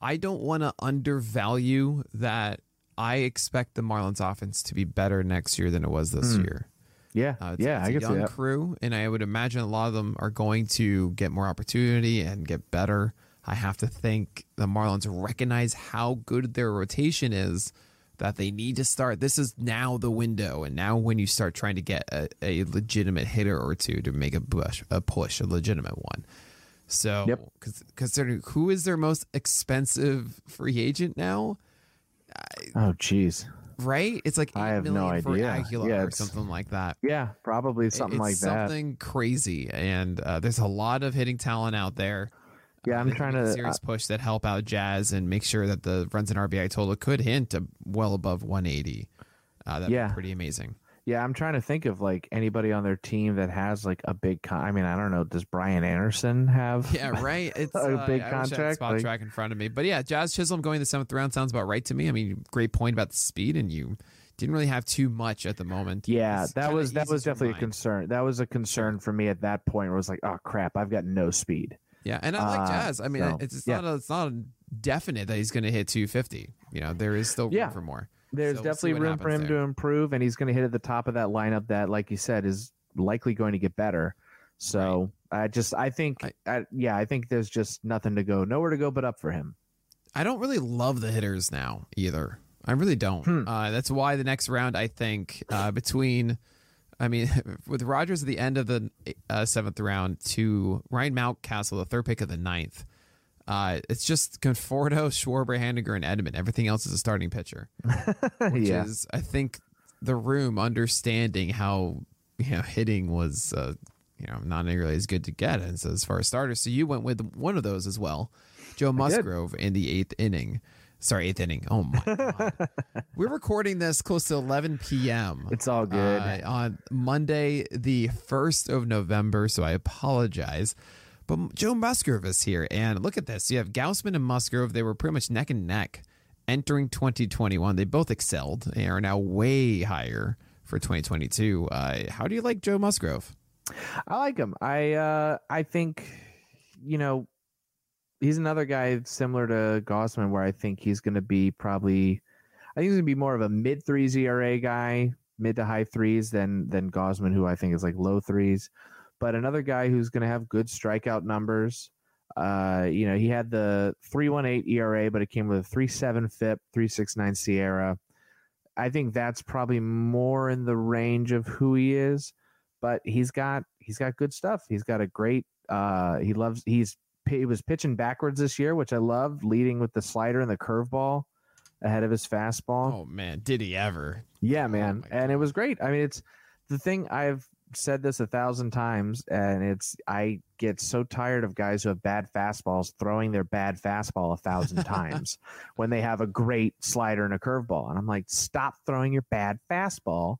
I don't want to undervalue that I expect the Marlins offense to be better next year than it was this mm. year. Yeah, uh, it's, yeah, it's I a young that. crew, and I would imagine a lot of them are going to get more opportunity and get better. I have to think the Marlins recognize how good their rotation is that they need to start. This is now the window, and now when you start trying to get a, a legitimate hitter or two to make a push, a push, a legitimate one. So, yep. considering who is their most expensive free agent now? Oh, jeez. Right? It's like I have no idea. Aguilar yeah, or something like that. Yeah, probably something it's like that. Something crazy, and uh, there's a lot of hitting talent out there. Yeah, I'm trying to serious uh, push that help out Jazz and make sure that the runs in RBI total could hint well above 180. Uh, that'd yeah. be pretty amazing. Yeah, I'm trying to think of like anybody on their team that has like a big. Con- I mean, I don't know. Does Brian Anderson have? Yeah, right. It's a uh, big contract. Spot like, track in front of me, but yeah, Jazz Chisholm going the seventh round sounds about right to me. I mean, great point about the speed, and you didn't really have too much at the moment. Yeah, that was that was definitely a concern. That was a concern for me at that point. Where it was like, oh crap, I've got no speed. Yeah, and I like uh, Jazz. I mean, so, it's, it's yeah. not a, it's not definite that he's going to hit 250. You know, there is still room yeah. for more. There's so definitely we'll room for him there. to improve, and he's going to hit at the top of that lineup that, like you said, is likely going to get better. So right. I just, I think, I, I, yeah, I think there's just nothing to go, nowhere to go but up for him. I don't really love the hitters now either. I really don't. Hmm. Uh, that's why the next round, I think, uh, between I mean, with Rogers at the end of the uh, seventh round to Ryan Mountcastle, the third pick of the ninth, uh, it's just Conforto, Schwarber, Haniger, and Edman. Everything else is a starting pitcher, which yeah. is, I think, the room understanding how you know hitting was, uh, you know, not nearly as good to get as, as far as starters. So you went with one of those as well, Joe Musgrove in the eighth inning. Sorry, eighth inning. Oh my god. We're recording this close to 11 p.m. It's all good uh, on Monday, the first of November. So I apologize. But Joe Musgrove is here, and look at this. You have Gausman and Musgrove. They were pretty much neck and neck entering 2021. They both excelled. They are now way higher for 2022. Uh, how do you like Joe Musgrove? I like him. I uh, I think you know he's another guy similar to Gausman, where I think he's going to be probably, I think he's going to be more of a mid threes ERA guy, mid to high threes than than Gausman, who I think is like low threes. But another guy who's going to have good strikeout numbers. Uh, you know, he had the 3.18 ERA, but it came with a 3.7 FIP, 3.69 SIERA. I think that's probably more in the range of who he is, but he's got he's got good stuff. He's got a great uh he loves he's he was pitching backwards this year, which I love, leading with the slider and the curveball. ahead of his fastball. Oh man, did he ever? Yeah, man. my and it was great. I mean, it's the thing I've said this a thousand times, and it's I get so tired of guys who have bad fastballs throwing their bad fastball a thousand times when they have a great slider and a curveball. And I'm like, stop throwing your bad fastball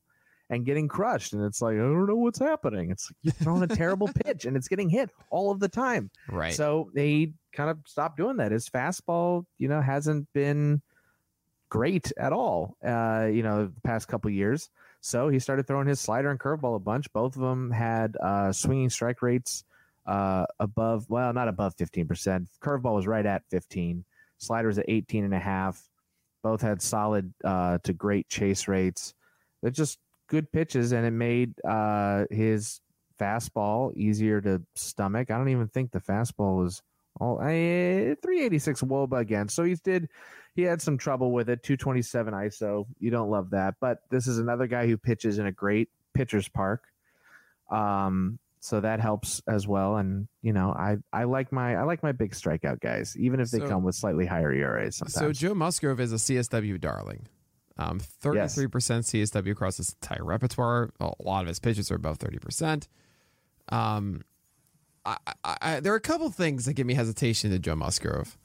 and getting crushed. And it's like, I don't know what's happening. It's like you're throwing a terrible pitch and it's getting hit all of the time. Right. So they kind of stopped doing that. His fastball, you know, hasn't been great at all, uh, you know, the past couple years. So he started throwing his slider and curveball a bunch. Both of them had uh, swinging strike rates uh, above, well, not above 15%. Curveball was right at 15. Slider was at 18 and a half. Both had solid uh, to great chase rates. They're just good pitches, and it made uh, his fastball easier to stomach. I don't even think the fastball was all eh, 386 wOBA again. So he did he had some trouble with it. 227 ISO. You don't love that, but this is another guy who pitches in a great pitcher's park. Um, so that helps as well. And you know, I I like my I like my big strikeout guys, even if they So- come with slightly higher ERAs. Sometimes. So Joe Musgrove is a CSW darling. Um, 33% CSW across his entire repertoire. A lot of his pitches are above 30%. Um, I, I, there are a couple things that give me hesitation to Joe Musgrove.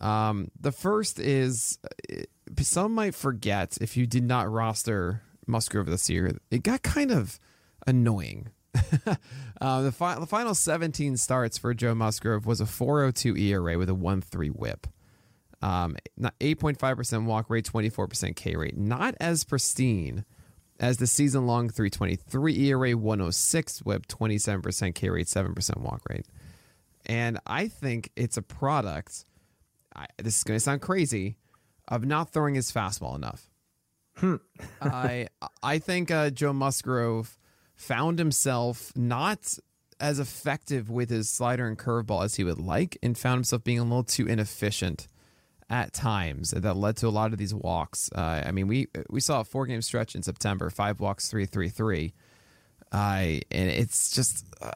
Um, the first is uh, some might forget if you did not roster Musgrove this year, it got kind of annoying. uh, the, fi- the final 17 starts for Joe Musgrove was a 402 ERA with a 1 3 whip. Um, 8.5% walk rate, 24% K rate. Not as pristine as the season long 323 ERA, 106 whip, 27% K rate, 7% walk rate. And I think it's a product, I, this is going to sound crazy, of not throwing his fastball enough. I I think uh, Joe Musgrove found himself not as effective with his slider and curveball as he would like, and found himself being a little too inefficient at times. That led to a lot of these walks. Uh, I mean, we we saw a four game stretch in September, five walks, three three three. I and it's just uh,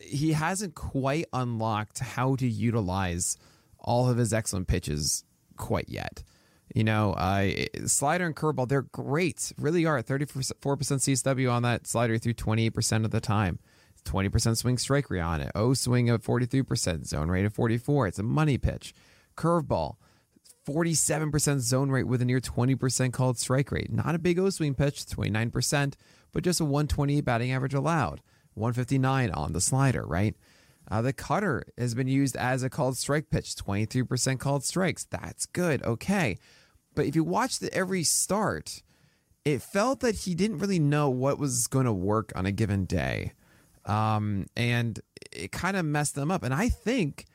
he hasn't quite unlocked how to utilize all of his excellent pitches quite yet. You know, uh, slider and curveball, they're great, really are. 34% CSW on that slider through 28% of the time. 20% swing strike rate on it. O swing of 43%, zone rate of 44. It's a money pitch. Curveball, 47% zone rate with a near 20% called strike rate. Not a big O swing pitch, 29%, but just a 128 batting average allowed. 159 on the slider, right? Uh, the cutter has been used as a called strike pitch, 23% called strikes. That's good. Okay. But if you watch the every start, it felt that he didn't really know what was going to work on a given day. Um, and it kind of messed them up. And I think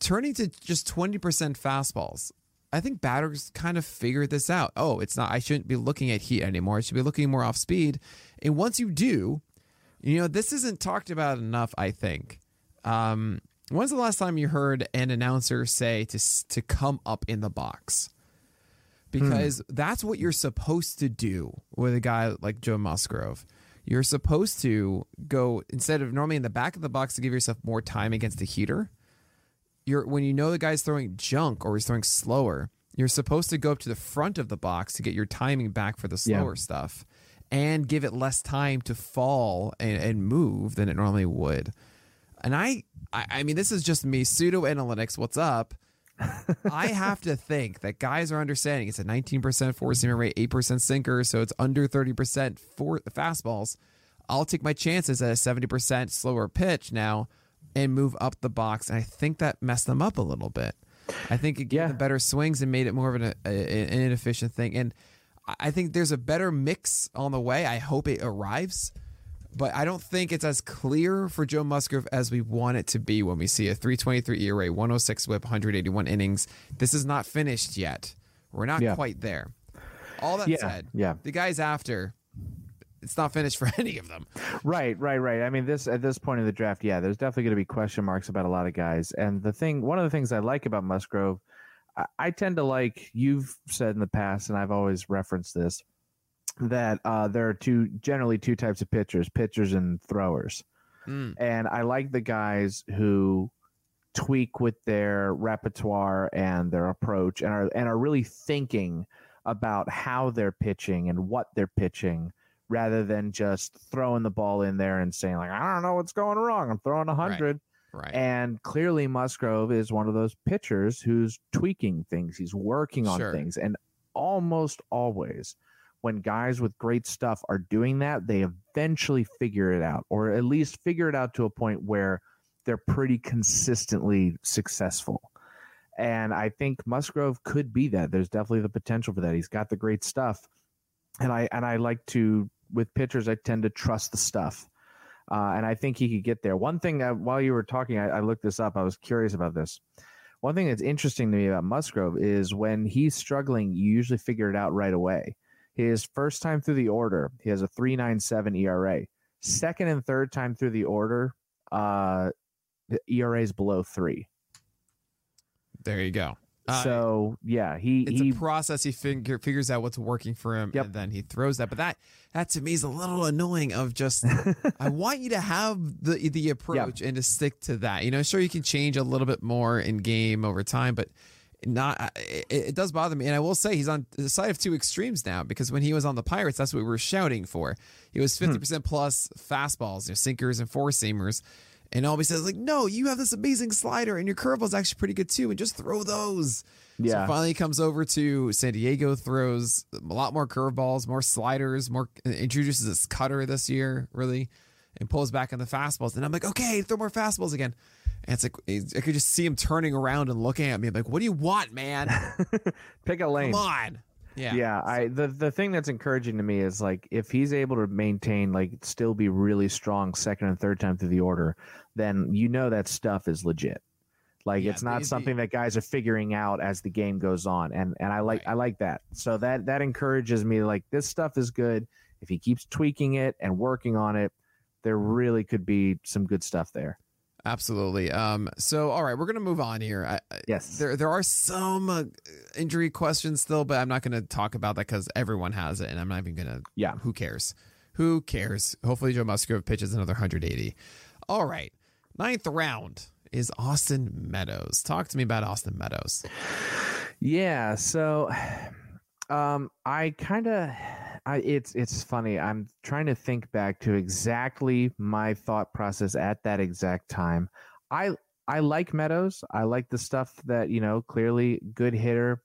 turning to just 20% fastballs, I think batters kind of figured this out. Oh, it's not, I shouldn't be looking at heat anymore. I should be looking more off speed. And once you do, you know, this isn't talked about enough, I think. Um, when's the last time you heard an announcer say to to come up in the box? Because that's what you're supposed to do with a guy like Joe Musgrove. You're supposed to go instead of normally in the back of the box to give yourself more time against the heater. You're when you know the guy's throwing junk or he's throwing slower, you're supposed to go up to the front of the box to get your timing back for the Yeah. slower stuff and give it less time to fall and, and move than it normally would. And I, I, I mean, this is just me pseudo analytics. What's up? I have to think that guys are understanding it's a 19% four seamer rate, 8% sinker, so it's under 30% for fastballs. I'll take my chances at a 70% slower pitch now and move up the box. And I think that messed them up a little bit. I think it gave Yeah. them better swings and made it more of an, a, an inefficient thing. And I- think there's a better mix on the way. I hope it arrives but I don't think it's as clear for Joe Musgrove as we want it to be when we see a 323 ERA, 106 whip, 181 innings. This is not finished yet. We're not Yeah. quite there. All that Yeah, said, yeah. the guys after, it's not finished for any of them. Right, right, right. I mean, this at this point in the draft, yeah, there's definitely going to be question marks about a lot of guys. And the thing, one of the things I like about Musgrove, I, I tend to like. You've said in the past, and I've always referenced this, that uh, there are two, generally two types of pitchers: pitchers and throwers. Mm. And I like the guys who tweak with their repertoire and their approach and are and are really thinking about how they're pitching and what they're pitching rather than just throwing the ball in there and saying like I don't know what's going wrong. I'm throwing a hundred. Right. And clearly Musgrove is one of those pitchers who's tweaking things. He's working on Sure. things. And almost always when guys with great stuff are doing that, they eventually figure it out, or at least figure it out to a point where they're pretty consistently successful. And I think Musgrove could be that. There's definitely the potential for that. He's got the great stuff. And I and I like to with pitchers, I tend to trust the stuff. Uh, and I think he could get there. One thing uh, while you were talking, I, I looked this up. I was curious about this. One thing that's interesting to me about Musgrove is when he's struggling, you usually figure it out right away. His first time through the order, he has a 397 ERA. Second and third time through the order, uh, the ERA is below three. there you go. Uh, so yeah, he it's he a process. He figure, figures out what's working for him, Yep. and then he throws that. But that that to me is a little annoying. Of just, I want you to have the the approach and to stick to that. You know, sure you can change a little bit more in game over time, but not. It, it does bother me, and I will say he's on the side of two extremes now because when he was on the Pirates, that's what we were shouting for. He was Hmm. fifty percent plus fastballs, you know, sinkers and four seamers. And Albie says, like, no, you have this amazing slider, and your curveball's actually pretty good too, and just throw those. Yeah. So finally he comes over to San Diego, throws a lot more curveballs, more sliders, more introduces this cutter this year, really, and pulls back on the fastballs. And I'm like, okay, throw more fastballs again. And it's like I could just see him turning around and looking at me. I'm like, what do you want, man? pick a lane. Come on. Yeah. yeah i the the thing that's encouraging to me is like if he's able to maintain like still be really strong second and third time through the order then you know that stuff is legit like Yeah, it's not something that guys are figuring out as the game goes on and and i like Right. i like that so that that encourages me like this stuff is good if he keeps tweaking it and working on it there really could be some good stuff there Absolutely. Um, so, all right, we're going to move on here. I, Yes. There, there are some uh, injury questions still, but I'm not going to talk about that because everyone has it, and I'm not even going to. Yeah. Who cares? Who cares? Hopefully, Joe Musgrove pitches another 180. All right. Ninth round is Austin Meadows. Talk to me about Austin Meadows. Yeah, so um I kind of I it's it's funny. I'm trying to think back to exactly my thought process at that exact time. I I like Meadows. I like the stuff that, you know, clearly good hitter.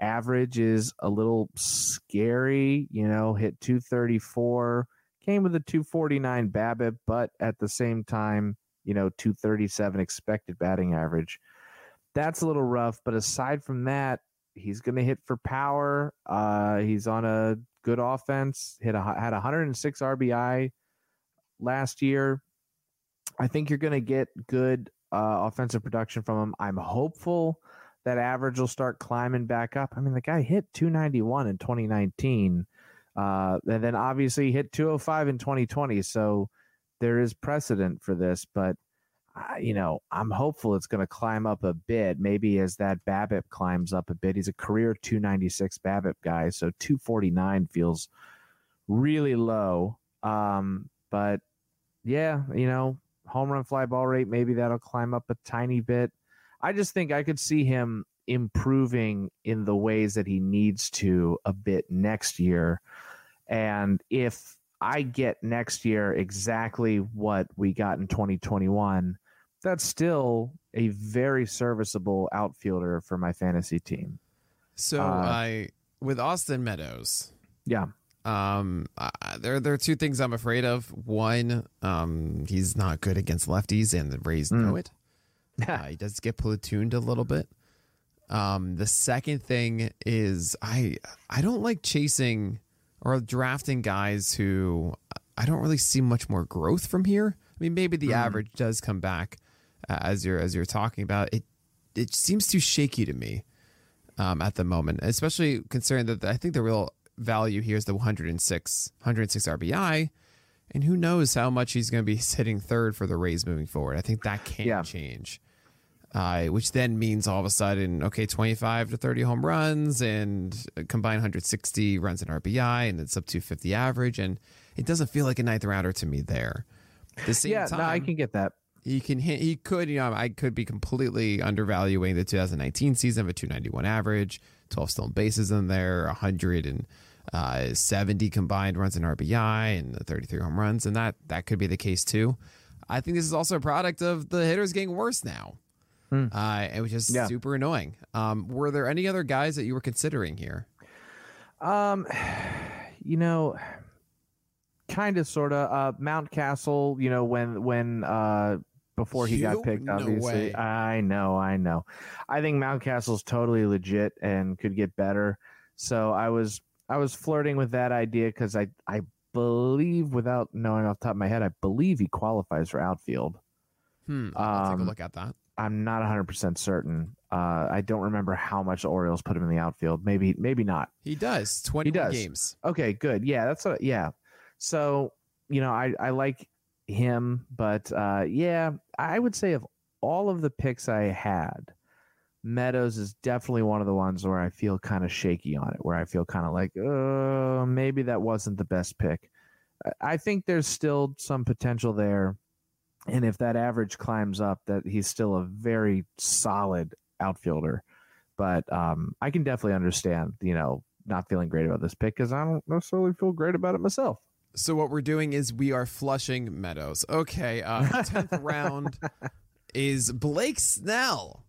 Average is a little scary, you know, hit 234, came with a 249 BABIP, but at the same time, you know, 237 expected batting average that's a little rough. But aside from that, he's going to hit for power. Uh, he's on a good offense. Hit a had 106 RBI last year. I think you're going to get good uh, offensive production from him. I'm hopeful that average will start climbing back up. I mean, the guy hit 291 in 2019, uh, and then obviously hit 205 in 2020. So there is precedent for this, but uh, you know, I'm hopeful it's going to climb up a bit. Maybe as that BABIP climbs up a bit. He's a career 296 BABIP guy, so 249 feels really low. Um, but yeah, you know, home run fly ball rate, maybe that'll climb up a tiny bit. I just think I could see him improving in the ways that he needs to a bit next year. And if I get next year exactly what we got in 2021, that's still a very serviceable outfielder for my fantasy team. So, Uh, I with Austin Meadows, Yeah. Um, I- there there are two things I'm afraid of. One, um, he's not good against lefties, and the Rays know it. Uh, he does get platooned a little bit. Um, the second thing is I I don't like chasing or drafting guys who I don't really see much more growth from here. I mean, maybe the average does come back uh, as you're as you're talking about it. It seems too shaky to me um, at the moment, especially considering that I think the real value here is the 106 106 RBI. And who knows how much he's going to be hitting third for the Rays moving forward. I think that can Yeah. change. Uh, which then means all of a sudden, okay, 25 to 30 home runs and combined 160 runs in RBI, and it's up to 50 average. And it doesn't feel like a ninth rounder to me there. The same yeah, time, no, I can get that. He can hit. He could. You know, I could be completely undervaluing the 2019 season of a 291 average, 12 stolen bases in there, 170 combined runs in RBI, and 33 home runs, and that that could be the case too. I think this is also a product of the hitters getting worse now, Hmm. uh, which is Yeah. super annoying. Um, were there any other guys that you were considering here? Um, you know, kind of, sort of. Uh, Mountcastle. You know, when when uh before he You? got picked, obviously. way. I know, I know. I think Mountcastle's totally legit and could get better. So I was I was flirting with that idea because I I believe, without knowing off the top of my head, I believe he qualifies for outfield. Hmm. I'll take a Um, look at that. I'm not 100% certain. Uh, I don't remember how much the Orioles put him in the outfield. Maybe, maybe not. He does 20 does. games. Okay, good. Yeah, that's what. Yeah. So you know, I I like him, but uh, yeah, I would say of all of the picks I had, Meadows is definitely one of the ones where I feel kind of shaky on it. Where I feel kind of like, uh, maybe that wasn't the best pick. I think there's still some potential there, and if that average climbs up, that he's still a very solid outfielder. But um, I can definitely understand, you know, not feeling great about this pick because I don't necessarily feel great about it myself. So what we're doing is we are flushing Meadows. Okay, uh, 10th round is Blake Snell.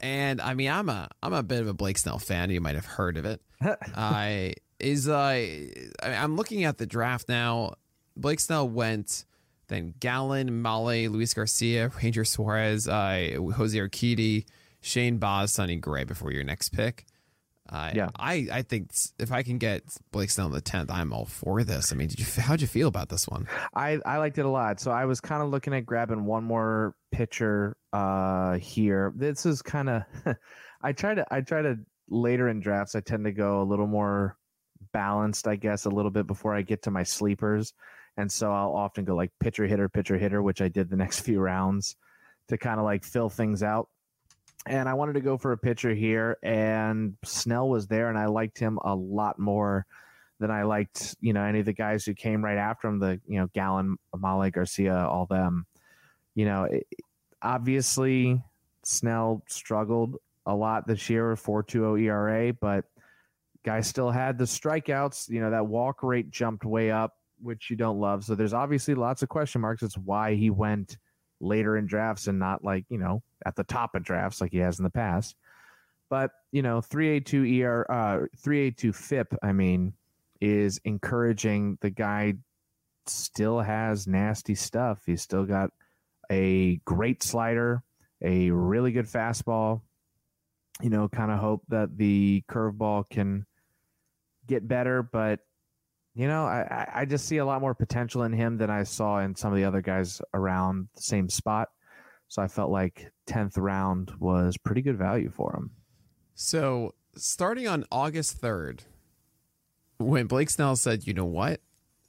And I mean, I'm a I'm a bit of a Blake Snell fan. You might have heard of it. I is uh, I I'm looking at the draft now. Blake Snell went, then Gallen, Male, Luis Garcia, Ranger Suarez, uh, Jose Urquidy, Shane Baz, Sonny Gray before your next pick. Uh, Yeah. I, I think if I can get Blake Snell in the tenth, I'm all for this. I mean, did you how'd you feel about this one? I, I liked it a lot. So I was kind of looking at grabbing one more pitcher uh, here. This is kind of I try to I try to later in drafts I tend to go a little more balanced, I guess, a little bit before I get to my sleepers. And so I'll often go like pitcher hitter, pitcher hitter, which I did the next few rounds to kind of like fill things out. And I wanted to go for a pitcher here, and Snell was there, and I liked him a lot more than I liked, you know, any of the guys who came right after him, the, you know, Gallen, Amale, Garcia, all them. You know, it, obviously Snell struggled a lot this year, 4.20 ERA, but guy still had the strikeouts. You know, that walk rate jumped way up, which you don't love. So there's obviously lots of question marks. It's why he went later in drafts and not like, you know, at the top of drafts like he has in the past. But, you know, 382 ER uh 382 FIP, I mean, is encouraging. The guy still has nasty stuff. He's still got a great slider, a really good fastball. You know, kind of hope that the curveball can get better, but you know, I, I- just see a lot more potential in him than I saw in some of the other guys around the same spot. So I felt like tenth round was pretty good value for him. So starting on August third, when Blake Snell said, "You know what?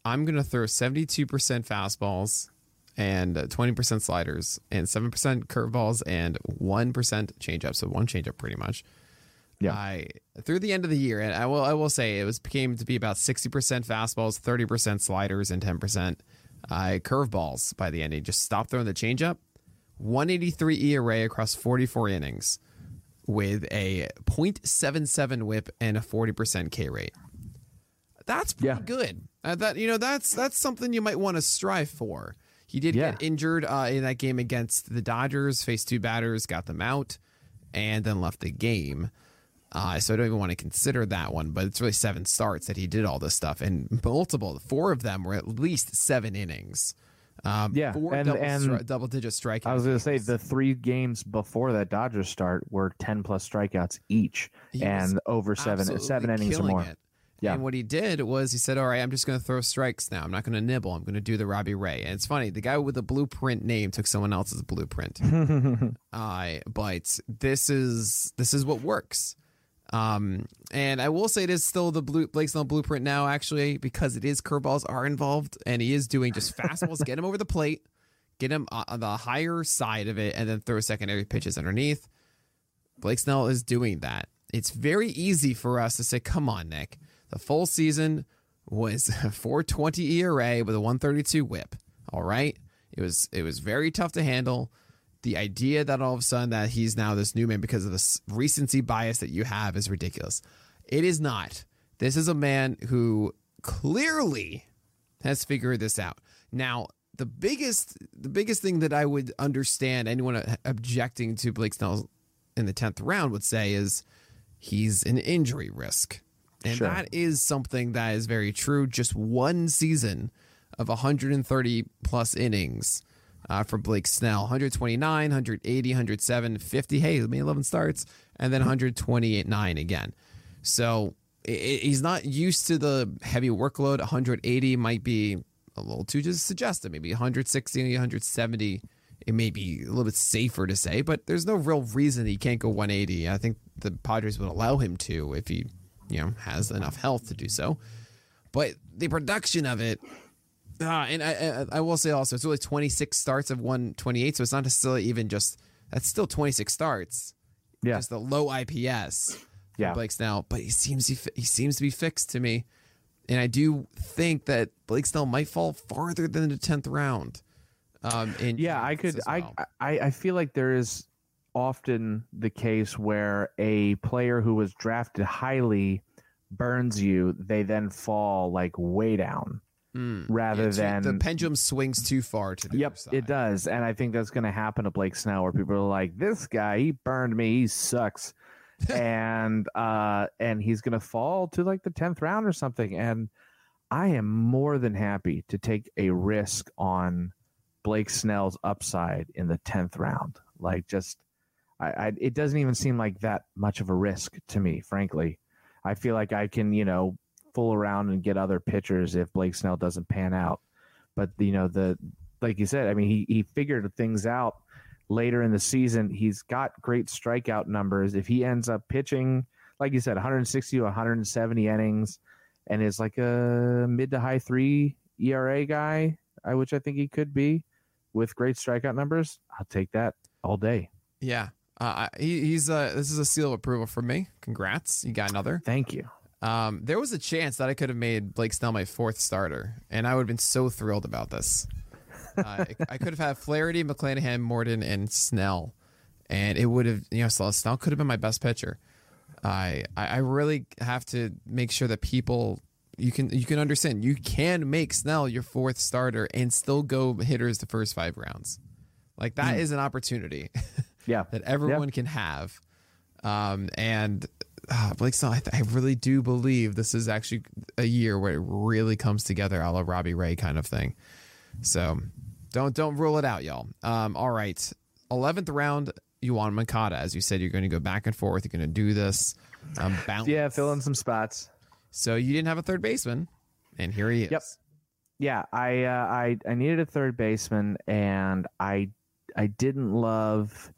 I'm going to throw 72% fastballs and uh, 20% sliders and 7% curveballs and 1% changeup, so one changeup pretty much." Yeah. I through the end of the year, and I will I will say it was became to be about 60% fastballs, 30% sliders, and 10% uh, curveballs by the end. He just stopped throwing the changeup. 183 ERA across 44 innings with a .77 whip and a 40% K rate. That's pretty Yeah. good. Uh, that you know that's that's something you might want to strive for. He did Yeah. get injured uh, in that game against the Dodgers, faced two batters, got them out, and then left the game. Uh, so I don't even want to consider that one, but it's really seven starts that he did all this stuff, and multiple, four of them were at least seven innings. Um, Yeah, four and- double, and stri- double digit strikeouts. I was going to say the three games before that Dodgers start were ten plus strikeouts each, He and over seven seven innings or more. it. Yeah. And what he did was he said, "All right, I'm just going to throw strikes now. I'm not going to nibble. I'm going to do the Robbie Ray." And it's funny, the guy with the blueprint name took someone else's blueprint. uh, but this is this is what works. Um, and I will say it is still the blue Blake Snell blueprint now, actually, because it is curveballs are involved, and he is doing just fastballs, get him over the plate, get him uh, on the higher side of it, and then throw secondary pitches underneath. Blake Snell is doing that. It's very easy for us to say, "Come on, Nick." The full season was 420 ERA with a 132 WHIP. All right, It was it was very tough to handle. The idea that all of a sudden that he's now this new man because of the recency bias that you have is ridiculous. It is not. This is a man who clearly has figured this out. Now, the biggest the biggest thing that I would understand anyone objecting to Blake Snell in the 10th round would say is he's an injury risk. And sure. that is something that is very true. Just one season of 130 plus innings uh, for Blake Snell 129, 180, 107, 50. Hey, me 11 starts, and then 128 9 again. So he's not used to the heavy workload. 180 might be a little too just suggestive. Maybe 160, 170. It may be a little bit safer to say, but there's no real reason he can't go 180. I think the Padres would allow him to if he, you know, has enough health to do so. But the production of it, uh, and I, I, I will say also, it's really 26 starts of 128, so it's not necessarily even just that's still 26 starts. Yeah, just the low IPS. Yeah, Blake Snell, but he seems he, he seems to be fixed to me. And I do think that Blake Snell might fall farther than the tenth round. Um, yeah, I could. Well. I, I I feel like there is often the case where a player who was drafted highly burns you, they then fall like way down. Mm. Rather yeah, too, than the pendulum swings too far to the yep, it does, and I think that's going to happen to Blake Snell, where people are like, "This guy, he burned me, he sucks," and uh, and he's gonna fall to like the tenth round or something. And I am more than happy to take a risk on Blake Snell's upside in the tenth round. Like, just I, I, it doesn't even seem like that much of a risk to me, frankly. I feel like I can, you know, fool around and get other pitchers if Blake Snell doesn't pan out. But you know, the like you said, I mean, he he figured things out later in the season. He's got great strikeout numbers. If he ends up pitching, like you said, 160 to 170 innings, and is like a mid to high three ERA guy, which I think he could be, with great strikeout numbers, I'll take that all day. Yeah, uh, he, he's uh, this is a seal of approval for me. Congrats, you got another. Thank you. Um, there was a chance that I could have made Blake Snell my fourth starter, and I would have been so thrilled about this. Uh, I could have had Flaherty, McClanahan, Morton, and Snell, and it would have you know Snell could have been my best pitcher. I I really have to make sure that people you can you can understand you can make Snell your fourth starter and still go hitters the first five rounds. Like that mm. is an opportunity. Yeah, that everyone yeah. can have. Um, and uh, Blake Snell, I, th- I, really do believe this is actually a year where it really comes together, a la Robbie Ray kind of thing. So don't don't rule it out, y'all. Um, all right, eleventh round, Yoan Moncada. As you said, you're going to go back and forth. You're going to do this. Um, balance. Yeah, fill in some spots. So you didn't have a third baseman, and here he is. Yep. Yeah, I uh, I I needed a third baseman, and I I didn't love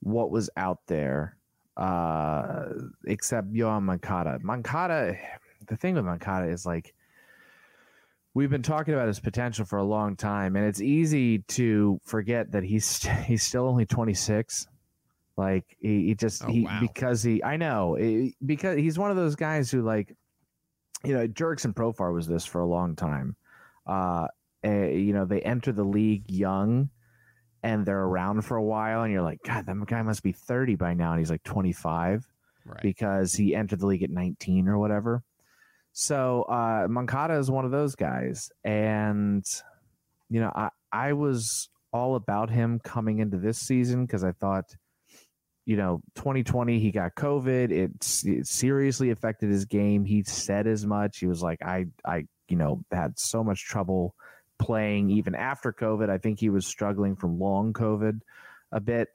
what was out there, uh, except Yoan Moncada. Moncada, the thing with Moncada is like we've been talking about his potential for a long time, and it's easy to forget that he's he's still only 26. Like he, he just oh, he wow. because he I know because he's one of those guys who like you know Jurickson Profar was this for a long time. Uh, uh, you know they enter the league young and they're around for a while and you're like god that guy must be 30 by now and he's like 25 right. because he entered the league at 19 or whatever so uh, Moncada is one of those guys, and you know I I was all about him coming into this season because I thought, you know, 2020 he got COVID. It, it seriously affected his game. He said as much. He was like, I I you know had so much trouble playing even after COVID. I think he was struggling from long COVID a bit.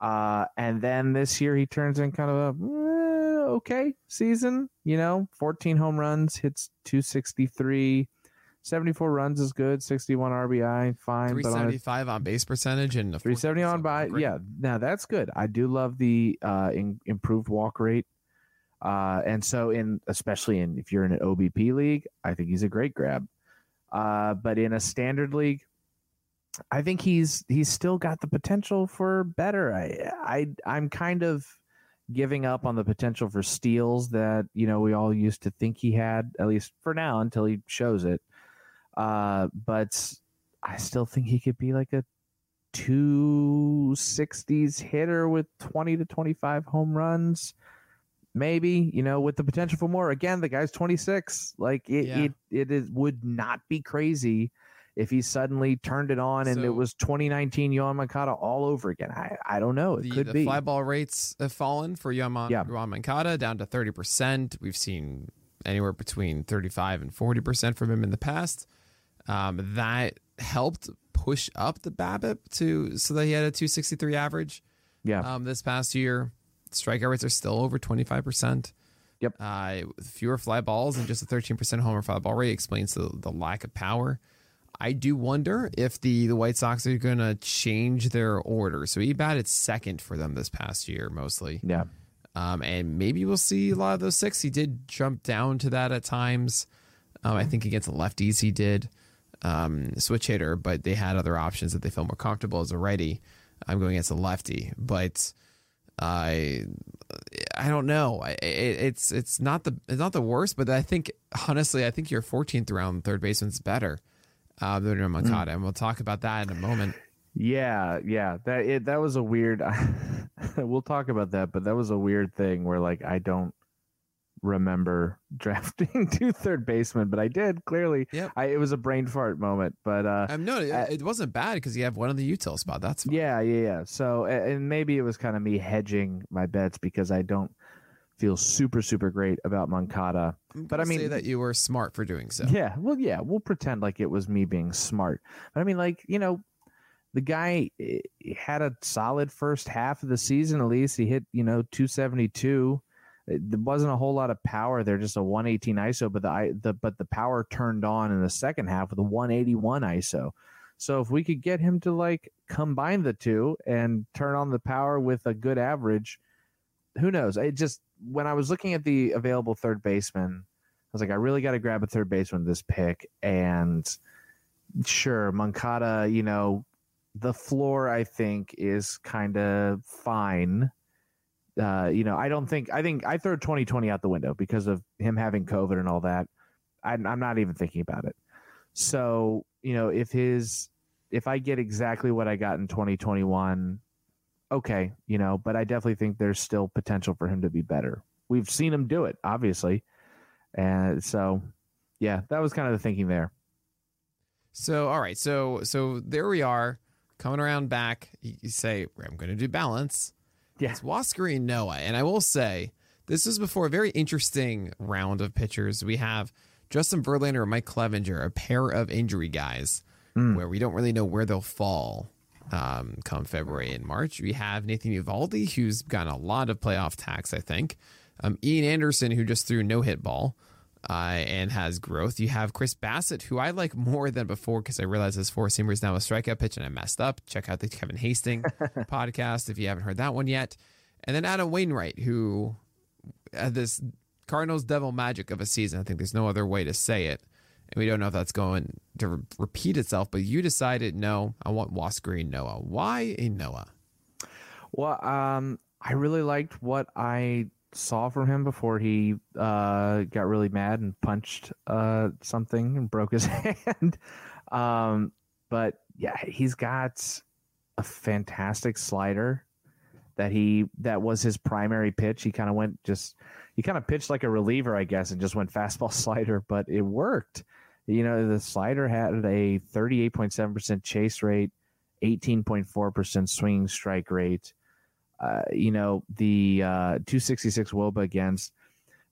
Uh, and then this year he turns in kind of a eh, okay season. You know, 14 home runs, hits 263. 74 runs is good. 61 RBI, fine. 375 on, on, base percentage and 370 on by. Yeah, now that's good. I do love the uh, in, improved walk rate. Uh, and so in especially in if you're in an OBP league, I think he's a great grab. Uh, but in a standard league, I think he's he's still got the potential for better. I I I'm kind of giving up on the potential for steals that you know we all used to think he had, at least for now, until he shows it. Uh, but I still think he could be like a 260s hitter with 20 to 25 home runs. Maybe, you know, with the potential for more. Again, the guy's 26. Like it Yeah. it, it is would not be crazy if he suddenly turned it on and it was 2019 Yoan all over again. I, I don't know. It the, could the be. fly ball rates have fallen for Yoan, Yeah. Down to 30%. We've seen anywhere between 35 and 40% from him in the past. Um, that helped push up the BABIP to so that he had a 263 average yeah. um, this past year. Strikeout rates are still over 25%. Yep. Uh, fewer fly balls and just a 13% homer fly ball rate explains the, the lack of power. I do wonder if the, the White Sox are going to change their order. So he batted second for them this past year, mostly. yeah. Um, and maybe we'll see a lot of those six. He did jump down to that at times. Um, I think against the lefties he did um, switch hitter, but they had other options that they felt more comfortable as a righty. I'm going against a lefty, but I I don't know. I, it, it's it's not the it's not the worst, but I think honestly, I think your 14th round third baseman's better uh, than Moncada, and we'll talk about that in a moment. Yeah, yeah. That it, that was a weird. we'll talk about that, but that was a weird thing where like I don't remember drafting two third basemen, but I did clearly. Yep. I, it was a brain fart moment, but uh, Um, no, it, it wasn't bad because you have one of the util spot. That's fine. yeah, yeah, yeah. So and maybe it was kind of me hedging my bets because I don't feel super super great about Moncada. But I mean- say that you were smart for doing so. Yeah, well, yeah, we'll pretend like it was me being smart. But I mean, like you know, the guy eh, had a solid first half of the season. At least he hit you know 272. It- There wasn't a whole lot of power there, just a 118 ISO. But the I- the but the power turned on in the second half with a 181 ISO. So if we could get him to like combine the two and turn on the power with a good average, who knows? It just when I was looking at the available third baseman. I was like, I really got to grab a third baseman this pick. And sure, Moncada, you know, the floor I think is kind of fine. Uh, you know, I don't think I think I throw 2020 out the window because of him having COVID and all that. I'm, I'm not even thinking about it. So you know, if his if I get exactly what I got in 2021, okay, you know, but I definitely think there's still potential for him to be better. We've seen him do it, obviously. And so, yeah, that was kind of the thinking there. So all right, so so there we are, coming around back. You, you say I'm going to do balance. Yeah. It's Huascar Ynoa, and I will say this is before a very interesting round of pitchers. We have Justin Verlander and Mike Clevinger, a pair of injury guys, Mm. where we don't really know where they'll fall. Um, come February and March, we have Nathan Eovaldi, who's gotten a lot of playoff tax, I think. Um, Ian Anderson, who just threw no hit ball uh, and has growth. You have Chris Bassitt, who I like more than before because I realize his four seamer is now a strikeout pitch and I messed up. Check out the Kevin Hastings podcast if you haven't heard that one yet. And then Adam Wainwright, who had this Cardinals devil magic of a season. I think there's no other way to say it. And we don't know if that's going to re- repeat itself, but you decided no, I want Huascar Ynoa. Why Ynoa? Well, um, I really liked what I saw from him before he uh, got really mad and punched uh, something and broke his hand. um, but yeah, he's got a fantastic slider that he that was his primary pitch. He kind of went just he kind of pitched like a reliever, I guess, and just went fastball slider, but it worked. You know, the slider had a 38.7% chase rate, 18.4% swinging strike rate. Uh, you know, the uh, 266 wOBA against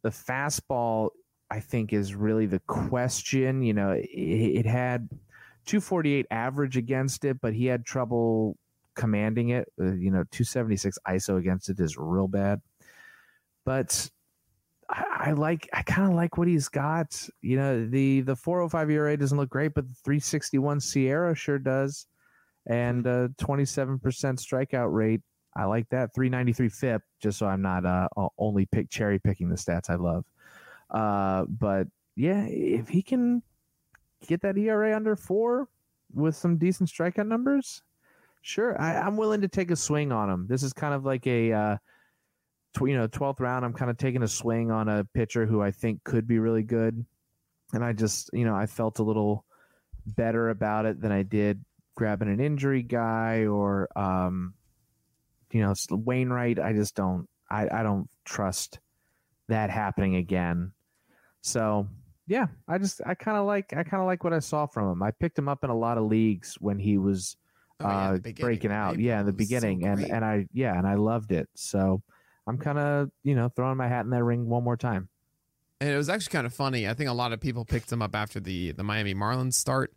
the fastball, I think, is really the question. You know, it, it had 248 average against it, but he had trouble commanding it. Uh, you know, 276 ISO against it is real bad. But I, like, I kind of like what he's got. You know, the the 405 ERA doesn't look great, but the 361 SIERA sure does, and uh, 27% strikeout rate. I like that 393 FIP. Just so I'm not uh, only pick cherry picking the stats I love. Uh, but yeah, if he can get that ERA under four with some decent strikeout numbers, sure, I, I'm willing to take a swing on him. This is kind of like a uh, tw- you know 12th round. I'm kind of taking a swing on a pitcher who I think could be really good, and I just you know I felt a little better about it than I did grabbing an injury guy or um, you know Wainwright. I just don't. I, I don't trust that happening again. So yeah, I just I kind of like I kind of like what I saw from him. I picked him up in a lot of leagues when he was Oh, uh, breaking out. Yeah, in the It was so beginning, and and I yeah, and I loved it. So I'm kind of you know throwing my hat in that ring one more time. And it was actually kind of funny. I think a lot of people picked him up after the the Miami Marlins start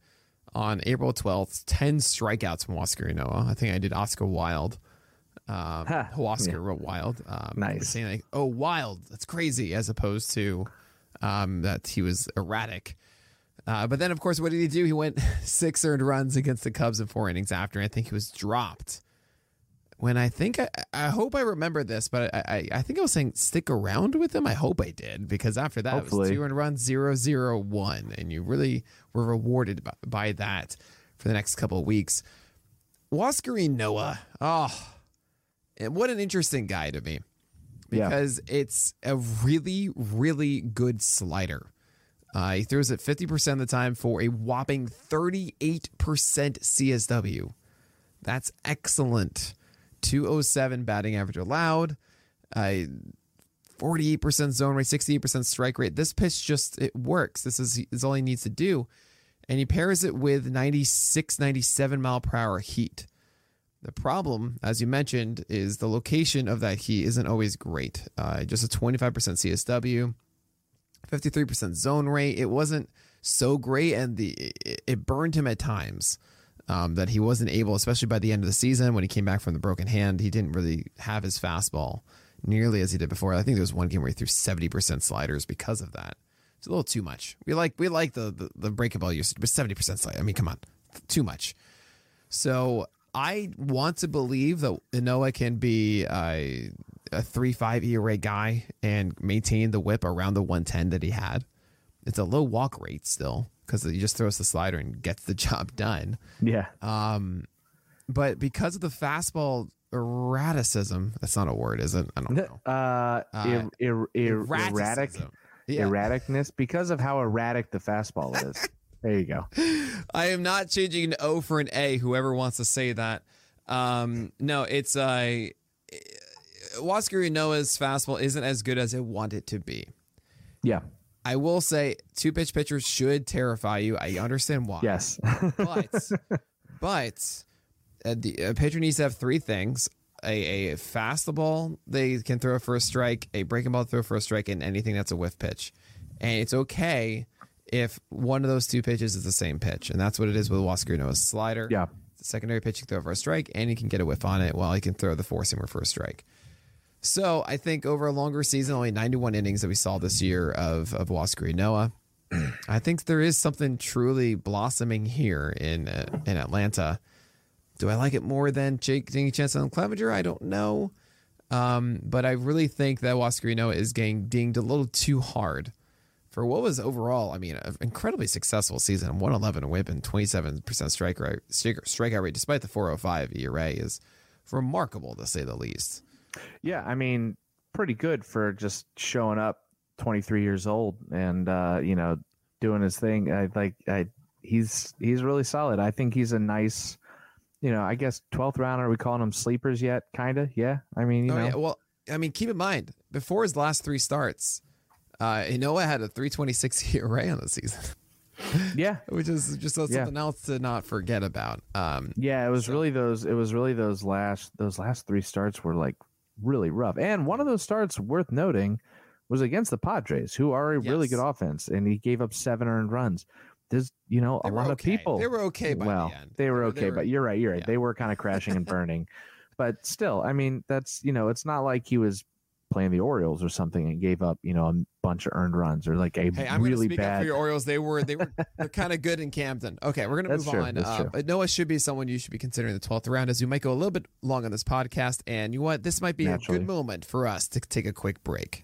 on April 12th. 10 strikeouts from Huascar Ynoa. I think I did Oscar Wild. Um, Oscar yeah. wrote Wild. Um, Nice. Saying like, oh, Wild. That's crazy, as opposed to um, that he was erratic. Uh, but then, of course, what did he do? He went six earned runs against the Cubs in four innings after. I think he was dropped. When I think I, I hope I remember this, but I, I, I think I was saying stick around with him. I hope I did because after that it was two earned runs, zero zero one, and you really were rewarded by, by that for the next couple of weeks. Huascar Ynoa, oh, and what an interesting guy to me Yeah. because it's a really, really good slider. Uh, he throws it 50% of the time for a whopping 38% CSW. That's excellent. 207 batting average allowed, uh, 48% zone rate, 68% strike rate. This pitch just, it works. This is, is all he needs to do. And he pairs it with 96, 97 mile per hour heat. The problem, as you mentioned, is the location of that heat isn't always great. Uh, just a 25% CSW, 53% zone rate. It wasn't so great, and the it, burned him at times. Um, that he wasn't able, especially by the end of the season when he came back from the broken hand, he didn't really have his fastball nearly as he did before. I think there was one game where he threw 70% sliders because of that. It's a little too much. We like we like the the, the breaking ball usage, but 70% slide. I mean, come on, too much. So I want to believe that Noah can be a, a three five ERA guy and maintain the whip around the 110 that he had. It's a low walk rate still because he just throws the slider and gets the job done. Yeah. Um, but because of the fastball erraticism, that's not a word, is it? I don't know. Uh, er, er, er, erratic. Yeah. erraticness because of how erratic the fastball is. there you go. I am not changing an O for an A. Whoever wants to say that. Um, no, it's a. uh, Huascar Ynoa's fastball isn't as good as I want it to be. Yeah. I will say two pitch pitchers should terrify you. I understand why. Yes. but but uh, the a pitcher needs to have three things: a a fastball they can throw for a strike, a breaking ball throw for a strike, and anything that's a whiff pitch. And it's okay if one of those two pitches is the same pitch, and that's what it is with Huascar Ynoa's slider. yeah. It's a secondary pitch you can throw for a strike, and you can get a whiff on it while you can throw the four seamer for a strike. So I think over a longer season, only 91 innings that we saw this year of of Noah, I think there is something truly blossoming here in uh, in Atlanta. Do I like it more than Jake a chance on Clevinger? I don't know, um, but I really think that Huascar Ynoa is getting dinged a little too hard for what was overall, I mean, an incredibly successful season. 111 whip and 27% strike rate, strikeout rate, despite the 405 ERA, is remarkable to say the least. Yeah. I mean, pretty good for just showing up 23 years old and, uh, you know, doing his thing. I like, I, he's, he's really solid. I think he's a nice, you know, I guess 12th rounder. Are we calling him sleepers yet? Kind of. Yeah. I mean, you Oh, know, yeah. Well, I mean, keep in mind, before his last three starts, uh, had a 326 ERA on the season, yeah. which is just Yeah. something else to not forget about. Um, Yeah, it was So- really those. It was really those last. Those last three starts were like really rough. And one of those starts worth noting was against the Padres, who are a really good offense, and he gave up seven earned runs. There's, you know, They a lot okay. of people. They were okay by the well, end. they were They were- okay, they were- but you're right. You're right. yeah. They were kind of crashing and burning, but still, I mean, that's you know, it's not like he was playing the Orioles or something and gave up, you know, a bunch of earned runs or like a Hey, I'm really speak up for your Orioles. They were they were they're kind of good in Camden. Okay, we're going to That's move true, on. Uh, but Noah should be someone you should be considering the 12th round as we might go a little bit long on this podcast. And you know what? This might be a good moment for us to take a quick break.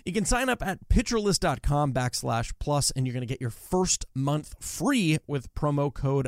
You can sign up at pitcherlist.com backslash plus, and you're going to get your first month free with promo code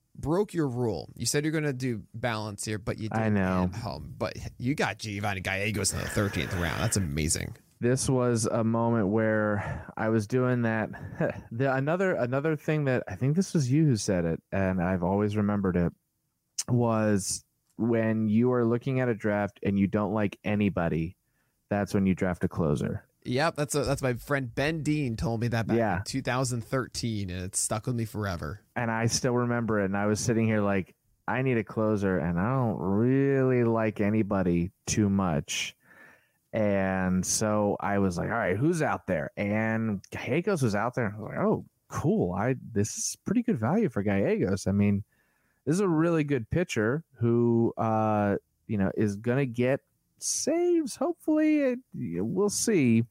broke your rule. You said you're going to do balance here, but you didn't I know. home. But you got Giovanni Gallegos in the 13th round. That's amazing. this was a moment where I was doing that. the another another thing that I think this was you who said it, and I've always remembered it was when you are looking at a draft and you don't like anybody. That's when you draft a closer. Yep, that's a, that's my friend Ben Dean told me that back Yeah. in 2013, and it's stuck with me forever. and I still remember it. And I was sitting here like, I need a closer, and I don't really like anybody too much. And so I was like, all right, who's out there? And Gallegos was out there. And I was like, oh, cool. I this is pretty good value for Gallegos. I mean, this is a really good pitcher who, uh, you know, is gonna get saves. Hopefully, it, we'll see,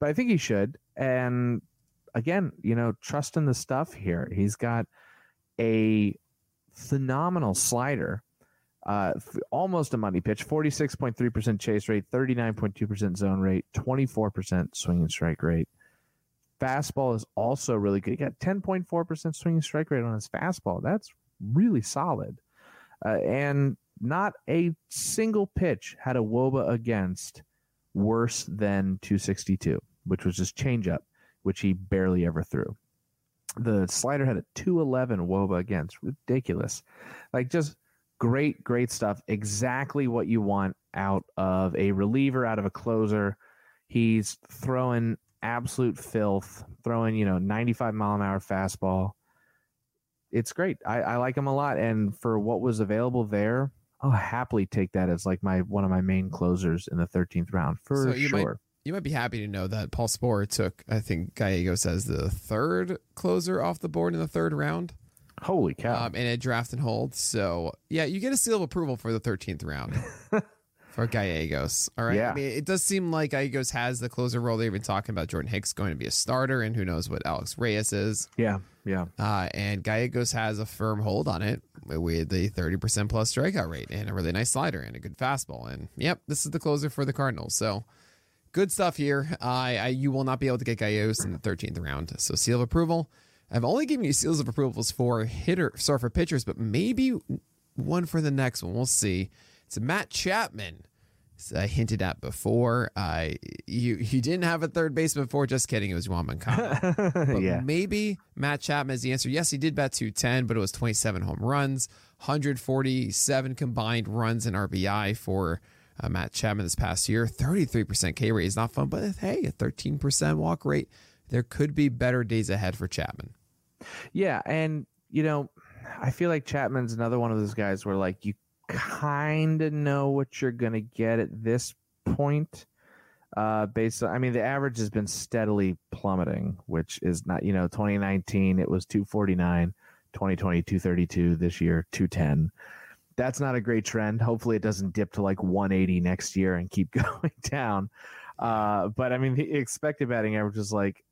but I think he should. And again, you know, trust in the stuff here. He's got a phenomenal slider, uh, almost a money pitch, 46.3% chase rate, 39.2% zone rate, 24% swing and strike rate. Fastball is also really good. He got 10.4% swing and strike rate on his fastball. That's really solid. Uh, and not a single pitch had a wOBA against worse than 262, which was just changeup, which he barely ever threw. The slider had a 211 wOBA against. Ridiculous. Like just great, great stuff. Exactly what you want out of a reliever, out of a closer. He's throwing absolute filth, throwing, you know, 95 mile an hour fastball. It's great. I, I like him a lot. And for what was available there, I'll happily take that as like my one of my main closers in the 13th round for So you might- sure. You might be happy to know that Paul Sporer took, I think Gallegos as the third closer off the board in the third round Holy cow. um, in a draft and hold. So, yeah, you get a seal of approval for the 13th round for Gallegos. All right. Yeah. I mean, it does seem like Gallegos has the closer role. They've been talking about Jordan Hicks going to be a starter, and who knows what Alex Reyes is. yeah. Yeah. Uh, and Gallegos has a firm hold on it with the 30% plus strikeout rate and a really nice slider and a good fastball. And yep, this is the closer for the Cardinals. So good stuff here. I, I You will not be able to get Gallegos in the 13th round. So seal of approval. I've only given you seals of approvals for hitter, sorry, for pitchers, but maybe one for the next one. We'll see. It's Matt Chapman. As I hinted at before. Uh, you you didn't have a third baseman before. Just kidding. It was Juan Mancini. But yeah. maybe Matt Chapman is the answer. Yes, he did bat 210, but it was 27 home runs, 147 combined runs and RBI for uh, Matt Chapman this past year. 33% K rate is not fun, but hey, a 13% walk rate. There could be better days ahead for Chapman. Yeah, and you know, I feel like Chapman's another one of those guys where like you kind of know what you're gonna get at this point. Uh, based on, I mean, the average has been steadily plummeting, which is not, you know, 2019 it was 249, 2020 232, this year 210. That's not a great trend. Hopefully, it doesn't dip to like 180 next year and keep going down. Uh, but I mean, the expected batting average is like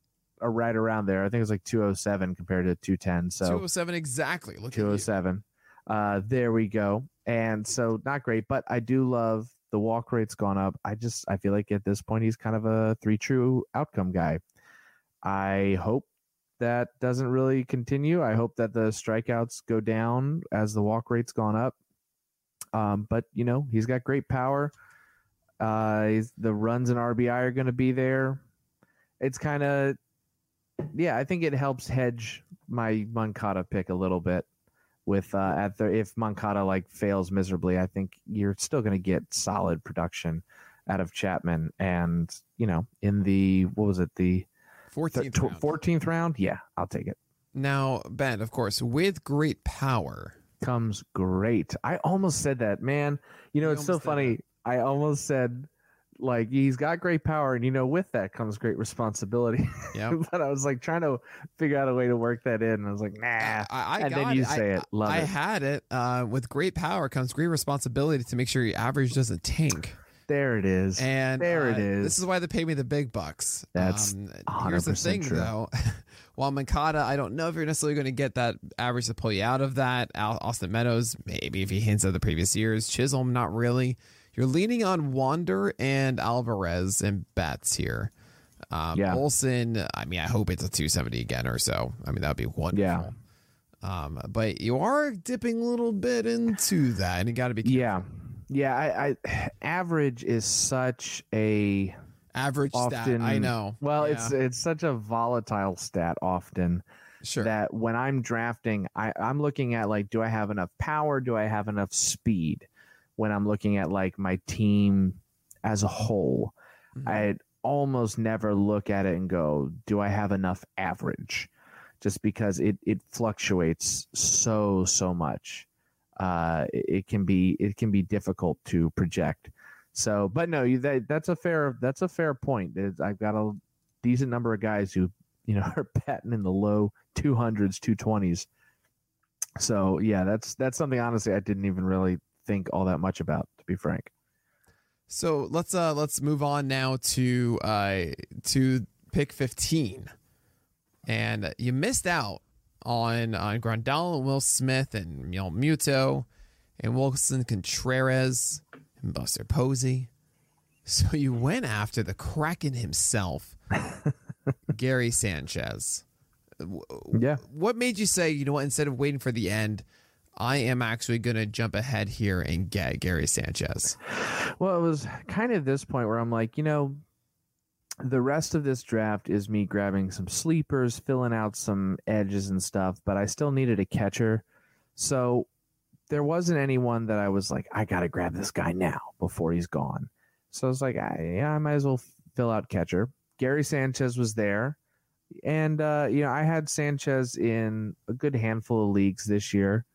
uh, right around there. I think it was like 207 compared to 210. So 207 exactly. Look at 207. Uh, there we go. And so not great, but I do love the walk rate's gone up. I just I feel like at this point he's kind of a three true outcome guy. I hope that doesn't really continue. I hope that the strikeouts go down as the walk rate's gone up. Um, but you know he's got great power. Uh, the runs and RBI are going to be there. It's kind of yeah. I think it helps hedge my Moncada pick a little bit with uh, at the if Moncada like fails miserably, I think you're still going to get solid production out of Chapman. And you know, in the what was it the 14th round. fourteenth round? Yeah, I'll take it. Now, Ben, of course, with great power. Comes great. I almost said that, man. You know, You it's so funny. I almost said like he's got great power, and you know, with that comes great responsibility. Yeah. but I was like trying to figure out a way to work that in, and I was like, nah. I, I and then you it. say I, it. Love I it. had it. Uh, with great power comes great responsibility to make sure your average doesn't tank. There it is. And There it uh, is. This is why they pay me the big bucks. That's um, here's the 100% thing, true. though. While Moncada, I don't know if you're necessarily going to get that average to pull you out of that. Al- Austin Meadows, maybe if he hints at the previous years. Chisholm, not really. You're leaning on Wander and Alvarez and Betts here. Um, Yeah. Olson, I mean, I hope it's a 270 again or so. I mean, that would be wonderful. Yeah. Um, but you are dipping a little bit into that, and you got to be careful. yeah. Yeah, I, I average is such a average stat. often I know. Well, Yeah. it's it's such a volatile stat often sure. that when I'm drafting, I, I'm looking at like, do I have enough power? Do I have enough speed? When I'm looking at like my team as a whole, Mhm. I almost never look at it and go, do I have enough average? Just because it it fluctuates so so much, uh, it, it can be it can be difficult to project. So, but no, you that, that's a fair that's a fair point. It's- I've got a decent number of guys who you know are batting in the low 200s, 220s. So yeah, that's that's something honestly I didn't even really think all that much about, to be frank. So let's uh let's move on now to uh to pick 15. And you missed out on on Grandal and Will Smith and you know Muto and Willson Contreras and Buster Posey. So you went after the Kraken himself, Gary Sanchez. Yeah. What made you say, you know what, instead of waiting for the end, I am actually going to jump ahead here and get Gary Sanchez? Well, it was kind of this point where I'm like, you know, the rest of this draft is me grabbing some sleepers, filling out some edges and stuff, but I still needed a catcher. So there wasn't anyone that I was like, I got to grab this guy now before he's gone. So I was like, I, yeah, I might as well fill out catcher. Gary Sanchez was there. And, uh, you know, I had Sanchez in a good handful of leagues this year.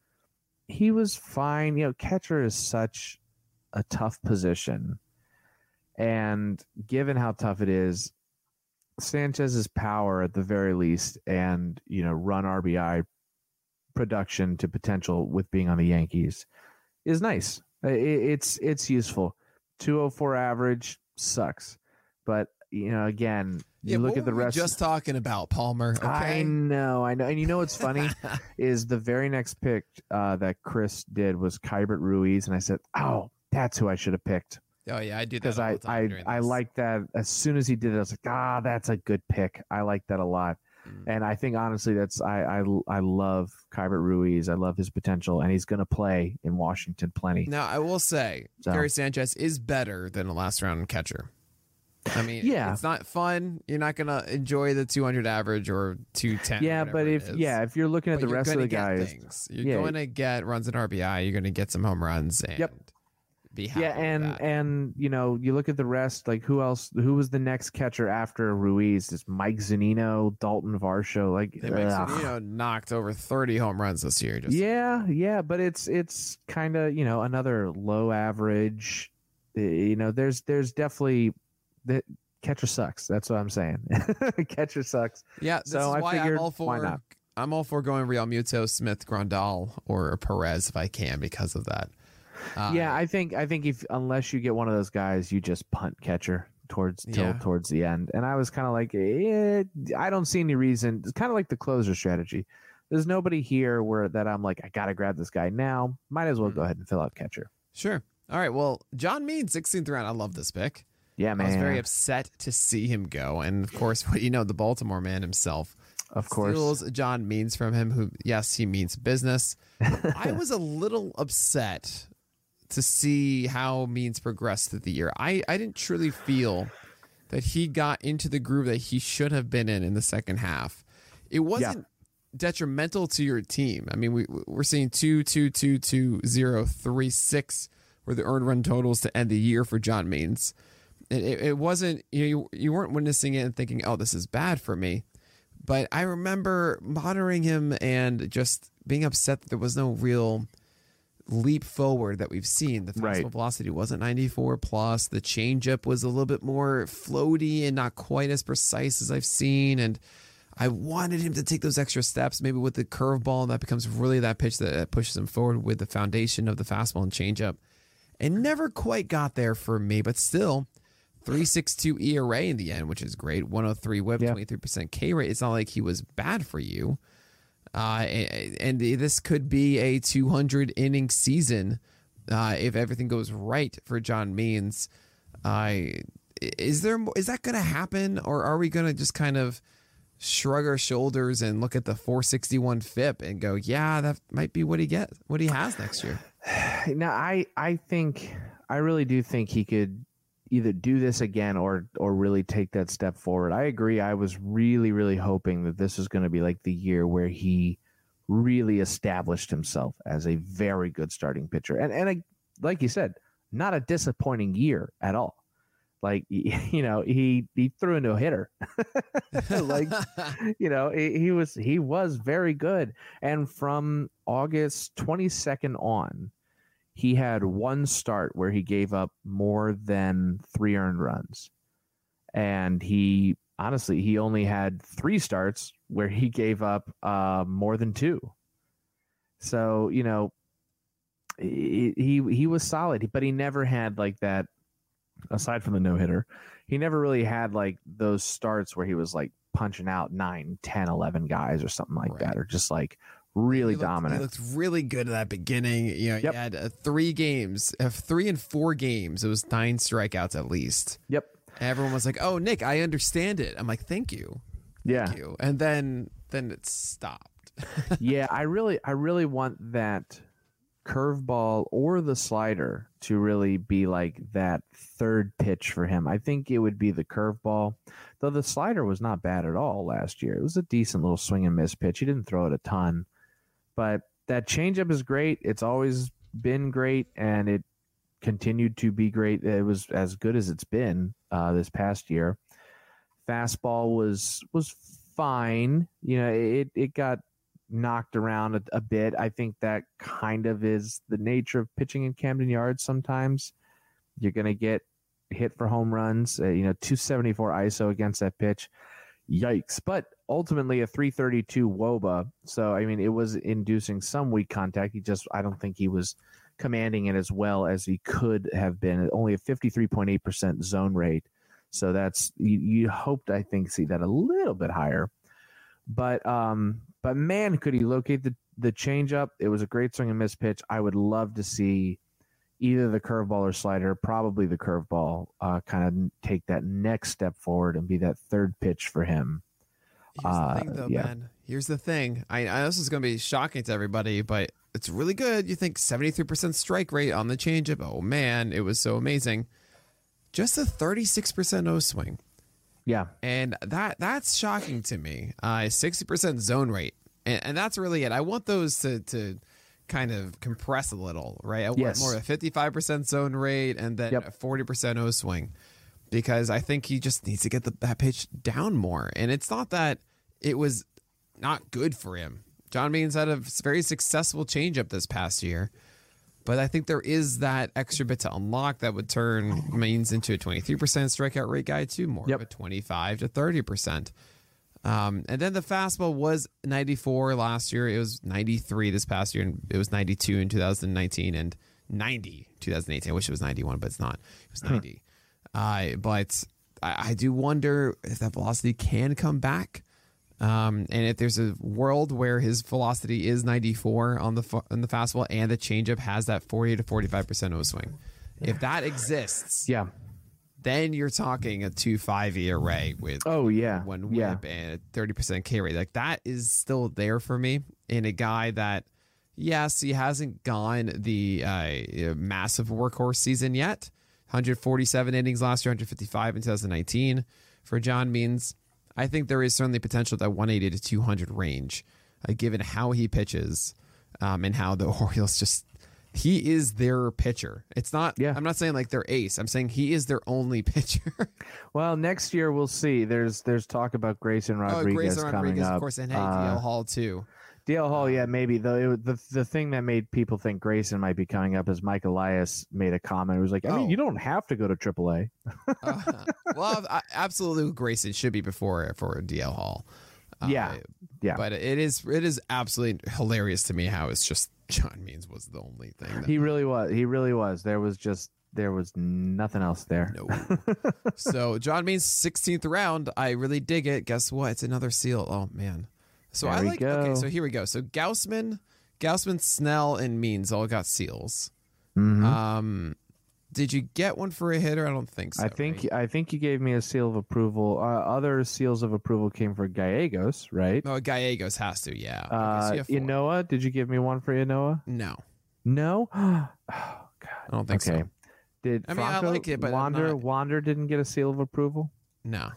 He was fine. You know, catcher is such a tough position. And given how tough it is, Sanchez's power at the very least, and you know, run RBI production to potential with being on the Yankees is nice. It's it's useful. 204 average sucks, but you know, again, you look at the rest. just talking about Palmer. Okay, I know, I know, and you know what's funny is the very next pick uh, that Chris did was Keibert Ruiz, and I said, "Oh, that's who I should have picked." oh yeah, I do because I I, I like that as soon as he did it, I was like, ah, that's a good pick. I like that a lot, Mm. and I think honestly, that's I I, I love Keibert Ruiz. I love his potential, and he's going to play in Washington plenty. Now I will say So- Gary Sanchez is better than a last round catcher. I mean, Yeah. it's not fun. You're not gonna enjoy the 200 average or 210. yeah, but if yeah, if you're looking at But the rest of the guys, things. You're Yeah. going to get runs in RBI. You're going to get some home runs and Yep. be happy. yeah, and and you know, you look at the rest. Like who else? Who was the next catcher after Ruiz? Is Mike Zunino, Dalton Varsho? Like, They make ugh. you know knocked over 30 home runs this year. Just yeah, yeah, but it's it's kind of you know another low average. Uh, You know, there's there's definitely the catcher sucks. That's what I'm saying. catcher sucks. Yeah, So I figured, I'm all for why not? I'm all for going Realmuto, Smith, Grandal, or Perez if I can because of that. Uh, yeah, I think I think if unless you get one of those guys, you just punt catcher towards till Yeah. towards the end. And I was kind of like, eh, I don't see any reason. It's kind of like the closer strategy. There's nobody here where that I'm like, I gotta grab this guy now. Might as well go Mhm. ahead and fill out catcher. sure. All right. Well, John Means, 16th round. I love this pick. Yeah, man. I was very upset to see him go, and of course, what you know, the Baltimore man himself of course. steals John Means from him. Who, yes, he means business. I was a little upset to see how Means progressed through the year. I, I didn't truly feel that he got into the groove that he should have been in in the second half. It wasn't detrimental to your team. I mean, we we're seeing two, two, two, two, zero, three, six were the earned run totals to end the year for John Means. It, it, wasn't you know you, you weren't witnessing it and thinking, oh, this is bad for me. But I remember monitoring him and just being upset that there was no real leap forward that we've seen. The fastball Right. velocity wasn't 94 plus. The changeup was a little bit more floaty and not quite as precise as I've seen. And I wanted him to take those extra steps, maybe with the curveball, and that becomes really that pitch that pushes him forward with the foundation of the fastball and changeup. And never quite got there for me, but still. 362 ERA in the end, which is great. 103 whip, Yeah. 23% K rate. It's not like he was bad for you. Uh, and, and this could be a 200 inning season uh, if everything goes right for John Means. Uh, is there is that going to happen, or are we going to just kind of shrug our shoulders and look at the 461 FIP and go, yeah, that might be what he gets, what he has next year? Now, I I think I really do think he could either do this again or or really take that step forward. I agree. I was really really hoping that this was going to be like the year where he really established himself as a very good starting pitcher. And and I, like you said, not a disappointing year at all. Like you know, he he threw into a hitter. like you know, he, he was he was very good. And from August 22nd on, he had one start where he gave up more than three earned runs. And he honestly, he only had three starts where he gave up uh, more than two. So, you know, he, he he was solid, but he never had like that aside from the no hitter. He never really had like those starts where he was like punching out 9, 10, 11 guys or something like Right. that or just like really He looked- dominant. He looked really good at that beginning. You know, Yep. he had uh, three games, uh, three and four games. It was nine strikeouts at least. yep. Everyone was like, "Oh, Nick, I understand it." I'm like, "Thank you, Yeah. thank you." And then then it stopped. yeah, I really I really want that curveball or the slider to really be like that third pitch for him. I think it would be the curveball. Though the slider was not bad at all last year. It was a decent little swing and miss pitch. He didn't throw it a ton. But that changeup is great. It's always been great and it continued to be great. It was as good as it's been uh, this past year. Fastball was was fine. You know, it it got knocked around a, a bit. I think that kind of is the nature of pitching in Camden Yards. Sometimes you're going to get hit for home runs. Uh, you know, 274 ISO against that pitch. Yikes! But ultimately, a 332 wOBA. So I mean, it was inducing some weak contact. He just, I don't think he was commanding it as well as he could have been. Only a 53.8 percent zone rate. So that's you, you hoped I think see that a little bit higher. But um, but man, could he locate the the changeup? It was a great swing and miss pitch. I would love to see either the curveball or slider, probably the curveball, uh, kind of take that next step forward and be that third pitch for him. Here's Uh, the thing, though, yeah. man. Here's the thing. I, I know this is going to be shocking to everybody, but it's really good. You think 73% strike rate on the changeup. Oh man, it was so amazing. Just a 36% O swing. Yeah, and that that's shocking to me. Uh, 60% zone rate, and, and that's really it. I want those to to kind of compress a little, right? I want Yes. more of a 55% zone rate and then Yep. a 40% O swing, because I think he just needs to get the, that pitch down more. And it's not that it was not good for him. John Means had a very successful changeup this past year. But I think there is that extra bit to unlock that would turn Means into a 23% strikeout rate guy too, more Yep. of a 25 to 30%. Um, and then the fastball was 94 last year. It was 93 this past year, and it was 92 in 2019 and 90 2018. I wish it was 91, but it's not. It was 90. Uh, but I, I do wonder if that velocity can come back. Um, and if there's a world where his velocity is 94 on the on the fastball and the changeup has that 40 to 45 percent O swing, if that exists, yeah. Then you're talking a two five E array with Oh yeah, one yeah. whip and a thirty percent K rate. Like that is still there for me in a guy that, yes, he hasn't gone the uh, massive workhorse season yet. 147 innings last year, 155 in 2019 for John Means. I think there is certainly potential at that 180 to 200 range. uh, given how he pitches um, and how the Orioles just. He is their pitcher. It's not. Yeah. I'm not saying like their ace. I'm saying he is their only pitcher. Well, next year we'll see. There's there's talk about Grayson Rodriguez, oh, Rodriguez Grayson coming Rodriguez, up. of course, and hey, Uh, DL Hall too. DL Hall, yeah, maybe though. It, the the thing that made people think Grayson might be coming up is Mike Elias made a comment. It was like, I Oh. mean, you don't have to go to AAA. Uh, well, I, absolutely, Grayson should be before for DL Hall. Uh, Yeah. Yeah. But it is it is absolutely hilarious to me how it's just John Means was the only thing. That, He really was. He really was. There was just there was nothing else there. no. so John Means 16th round. I really dig it. Guess what? It's another seal. Oh man. So There I we like. Okay, so here we go. So Gausman, Gausman, Snell, and Means all got seals. Mhm. Um, did you get one for a hitter? I don't think so. I think right? I think you gave me a seal of approval. Uh, other seals of approval came for Gallegos, right? No, Gallegos has to. Yeah. Uh, you. Ynoa, did you give me one for Ynoa? No, No. oh, God. I don't think okay. so. Did I mean, I like it, but Wander not- Wander didn't get a seal of approval? No.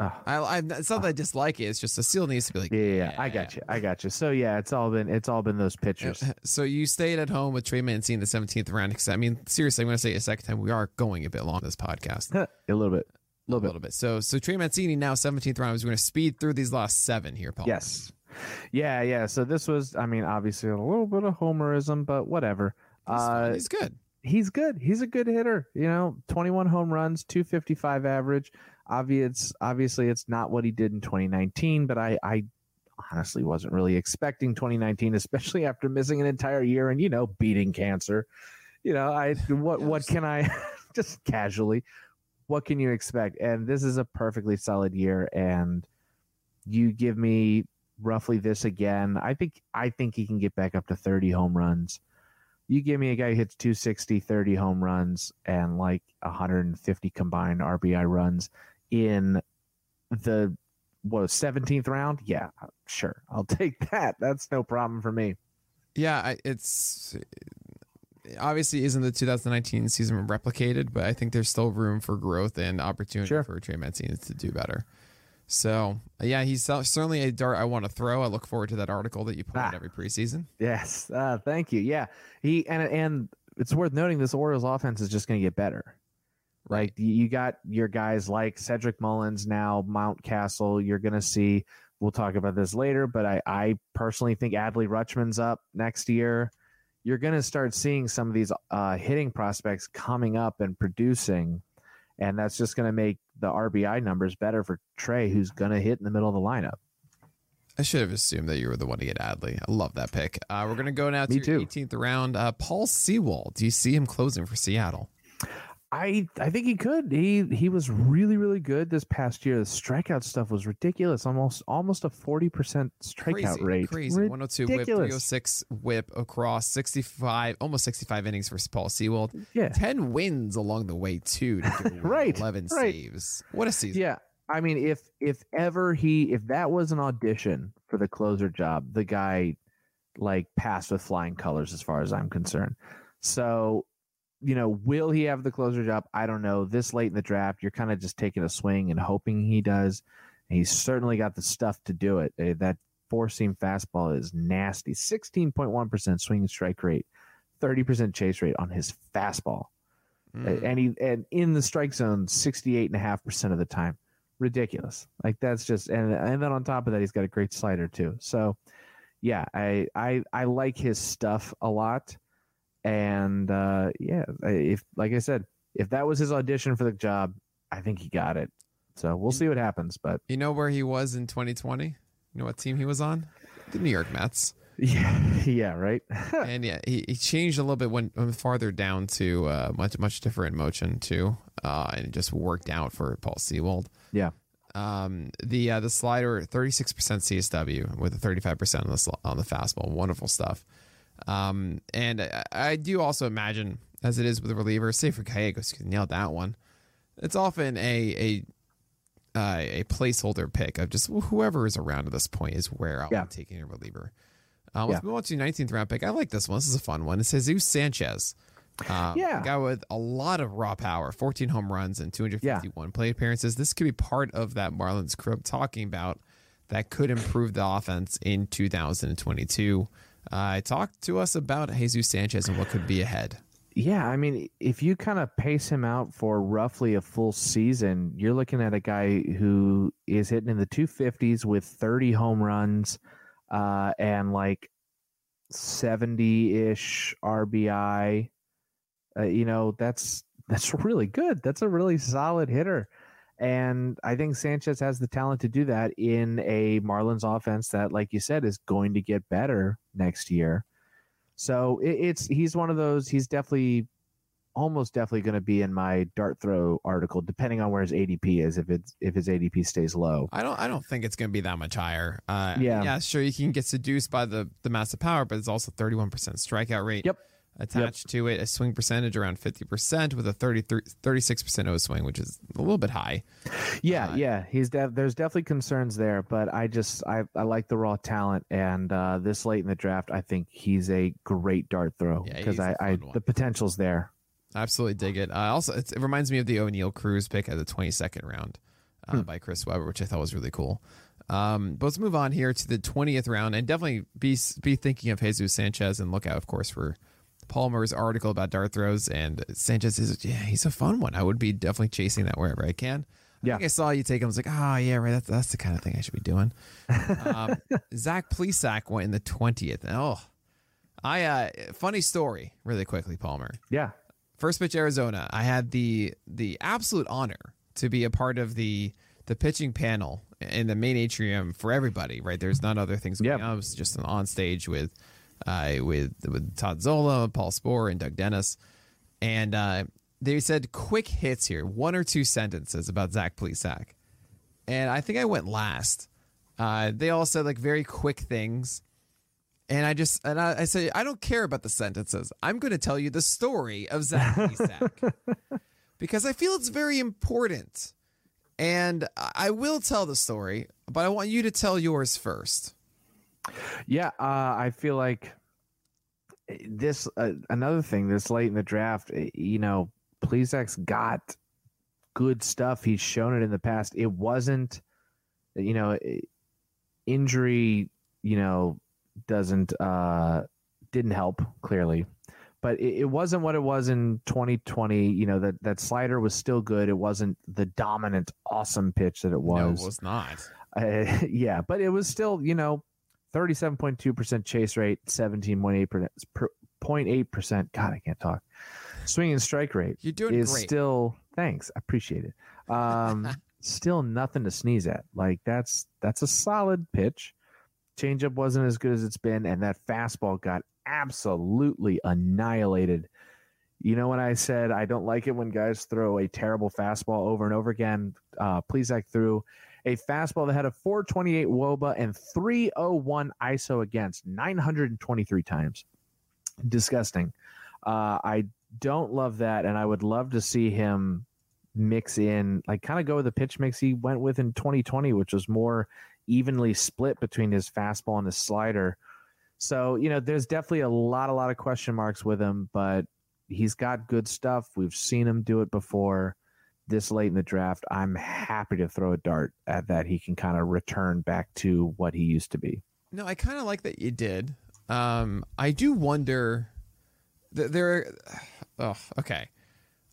Ah. I, I, it's not that I dislike it. It's just the seal needs to be like. Yeah, yeah, yeah. I got you. I got you. So yeah, it's all been it's all been those pictures. So you stayed at home with Trey Mancini in the 17th round. Because I mean, seriously, I'm going to say it a second time. We are going a bit long this podcast. a little bit. A little bit. a little bit. So so Trey Mancini now 17th round. We're going to speed through these last seven here, Paul. Yes. Yeah, yeah. So this was, I mean, obviously a little bit of homerism, but whatever. He's. Uh, He's good. he's good. He's a good hitter. You know, 21 home runs, 255 average. Obvious, obviously, it's not what he did in 2019, but I, I honestly wasn't really expecting 2019, especially after missing an entire year and you know beating cancer. You know, I what what can I just casually? What can you expect? And this is a perfectly solid year, and you give me roughly this again. I think I think he can get back up to 30 home runs you give me a guy who hits 260 30 home runs and like 150 combined rbi runs in the what 17th round yeah sure i'll take that that's no problem for me Yeah, I, it's obviously isn't the 2019 season replicated, but I think there's still room for growth and opportunity Sure. for Trey Mancini to do better. So yeah, he's certainly a dart I want to throw. I look forward to that article that you put out Ah. every preseason. yes uh, thank you yeah he and and it's worth noting this orioles offense is just going to get better like you got your guys like cedric mullins now Mountcastle you're going to see we'll talk about this later but i i personally think adley rutschman's up next year you're going to start seeing some of these uh, hitting prospects coming up and producing and that's just going to make the rbi numbers better for trey who's going to hit in the middle of the lineup I should have assumed that you were the one to get Adley. I love that pick. Uh, we're gonna go now to Me your too. 18th round. Uh, Paul Sewald. Do you see him closing for Seattle? I I think he could. He he was really really good this past year. The strikeout stuff was ridiculous. Almost almost a forty percent strikeout crazy, rate. Crazy. 102 whip, Ridiculous. 306 whip across 65, almost 65 innings for Paul Sewald. Yeah, 10 wins along the way, too. to Right, 11 right. saves. What a season. yeah. I mean, if if ever he if that was an audition for the closer job, the guy like passed with flying colors as far as I'm concerned. So, you know, will he have the closer job? I don't know. This late in the draft, you're kind of just taking a swing and hoping he does. He's certainly got the stuff to do it. Uh, That four seam fastball is nasty. 16.1% swing and strike rate, 30% chase rate on his fastball. Mm. and he and in the strike zone 68.5% of the time ridiculous like that's just and and then on top of that he's got a great slider too so yeah i i i like his stuff a lot and uh yeah if like i said if that was his audition for the job i think he got it so we'll see what happens but You know where he was in 2020? You know what team he was on? The New York Mets. yeah yeah right and yeah, he, he changed a little bit when, when farther down to uh, much much different motion too, uh, and it just worked out for Paul Sewald. yeah Um, the uh, the slider, thirty six percent CSW with a thirty five percent on the sl- on the fastball. Wonderful stuff. Um, and I, I do also imagine, as it is with the reliever, say for Gallegos, you nailed that one. It's often a a uh, a placeholder pick of just whoever is around at this point is where I'll Yeah. be taking a reliever. Uh, let's Yeah. move on to 19th round pick. I like this one. This is a fun one. It's Jesus Sanchez. Um, Yeah. Guy with a lot of raw power, 14 home runs and 251 plate appearances. This could be part of that Marlins crew I'm talking about that could improve the offense in 2022. Uh, talk to us about Jesus Sanchez and what could be ahead. Yeah, I mean, if you kind of pace him out for roughly a full season, you're looking at a guy who is hitting in the 250s with 30 home runs uh, and like 70 ish RBI. Uh, you know, that's that's really good. That's a really solid hitter. And I think Sanchez has the talent to do that in a Marlins offense that, like you said, is going to get better next year. So it, it's he's one of those. He's definitely, almost definitely going to be in my dart throw article, depending on where his ADP is. If it's if his ADP stays low, I don't I don't think it's going to be that much higher. Uh, Yeah. yeah, sure you can get seduced by the the massive power, but it's also 31% strikeout rate. Yep. Attached to it, a swing percentage around 50% with a 33, 36% O swing, which is a little bit high. yeah, Uh, yeah, he's def- there's definitely concerns there, but I just I, I like the raw talent, and uh, this late in the draft, I think he's a great dart throw because a I, I the potential's there. Absolutely dig it. Uh, also, it's, it reminds me of the Oneil Cruz pick at the 22nd round uh, by Chris Webber, which I thought was really cool. Um, but let's move on here to the 20th round and definitely be be thinking of Jesus Sanchez and look out, of course, for Palmer's article about dart throws. And Sanchez is, yeah, he's a fun one. I would be definitely chasing that wherever I can. I Yeah. think I saw you take him. I was like, oh, yeah, right. That's, that's the kind of thing I should be doing. um, Zach Plesac went in the 20th. Oh, I, uh, funny story, really quickly, Palmer. Yeah, First pitch Arizona. I had the the absolute honor to be a part of the the pitching panel in the main atrium for everybody. Right, there's none other things going Yeah. on. It was just an on stage with uh, with with Todd Zola, Paul Sporer, and Doug Dennis, and uh, they said quick hits here, one or two sentences about Zach Plesac, and I think I went last. Uh, they all said like very quick things. And I just and I, I say I don't care about the sentences. I'm going to tell you the story of Zach Plesac because I feel it's very important. And I will tell the story, but I want you to tell yours first. Yeah, uh, I feel like this uh, another thing this late in the draft. uh, You know, Plesac's got good stuff. He's shown it in the past. It wasn't, you know, injury. You know, doesn't uh didn't help clearly, but it, it wasn't what it was in 2020. You know that that slider was still good. It wasn't the dominant, awesome pitch that it was. No, it was not. Uh, yeah, but it was still, you know, 37.2% chase rate, 17.8%, per- 0.8%. God, I can't talk. Swing and strike rate You're doing is great. still, thanks, I appreciate it. Um, still nothing to sneeze at. Like that's that's a solid pitch. Changeup wasn't as good as it's been, and that fastball got absolutely annihilated. You know when I said I don't like it when guys throw a terrible fastball over and over again. Uh, Plesac threw a fastball that had a 428 wOBA and 301 ISO against 923 times. Disgusting. Uh, I don't love that, and I would love to see him mix in, like, kind of go with the pitch mix he went with in 2020, which was more evenly split between his fastball and his slider. So, you know, there's definitely a lot, a lot of question marks with him, but he's got good stuff. We've seen him do it before this late in the draft. I'm happy to throw a dart at that. He can kind of return back to what he used to be. No, I kind of like that you did. Um, I do wonder. Th- there. Oh, okay.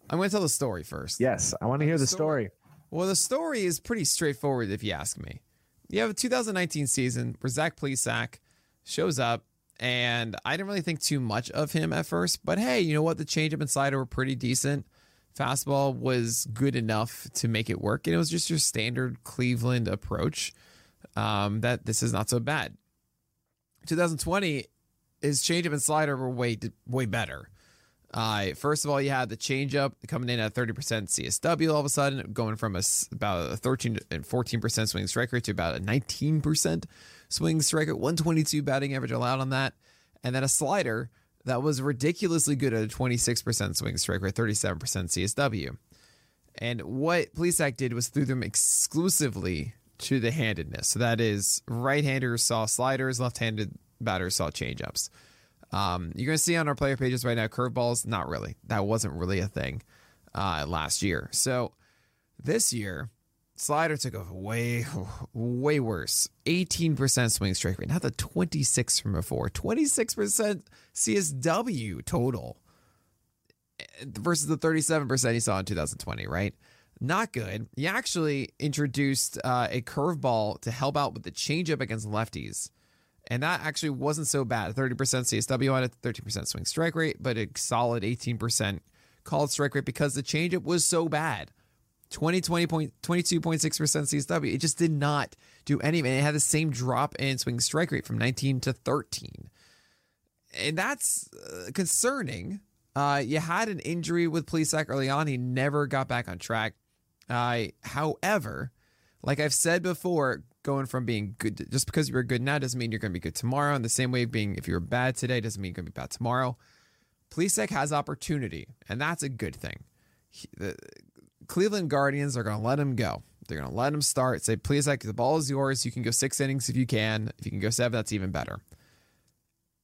I'm going to tell the story first. Yes, I want to hear the Story. story. Well, the story is pretty straightforward if you ask me. You have a 2019 season where Zach Plesac shows up, and I didn't really think too much of him at first. But hey, you know what? The changeup and slider were pretty decent. Fastball was good enough to make it work, and it was just your standard Cleveland approach. Um, that this is not so bad. 2020, his changeup and slider were way way better. Uh, first of all, you had the changeup coming in at 30% CSW all of a sudden, going from a, about a 13 and 14% swing strike rate to about a 19% swing strike rate, 122 batting average allowed on that. And then a slider that was ridiculously good at a 26% swing strike rate, 37% CSW. And what Plesac did was threw them exclusively to the handedness. So that is right handers saw sliders, left handed batters saw changeups. Um, you're going to see on our player pages right now curveballs. Not really. That wasn't really a thing uh, last year. So this year, Slider took a way, way worse. 18% swing strike rate, not the 26 from before. 26% CSW total versus the 37% he saw in 2020, right? Not good. He actually introduced uh, a curveball to help out with the changeup against lefties. And that actually wasn't so bad. 30% CSW on it, 13% swing strike rate, but a solid 18% called strike rate because the changeup was so bad. 20, 20 point, 22.6% CSW. It just did not do anything. It had the same drop in swing strike rate from 19 to 13. And that's uh, concerning. Uh, you had an injury with Plesac early on. He never got back on track. Uh, however, like I've said before, going from being good just because you were good now doesn't mean you're going to be good tomorrow. And the same way, of being if you're bad today doesn't mean you're going to be bad tomorrow. Plesac has opportunity, and that's a good thing. He, the Cleveland Guardians are going to let him go. They're going to let him start. Say, Plesac, the ball is yours. You can go six innings if you can. If you can go seven, that's even better.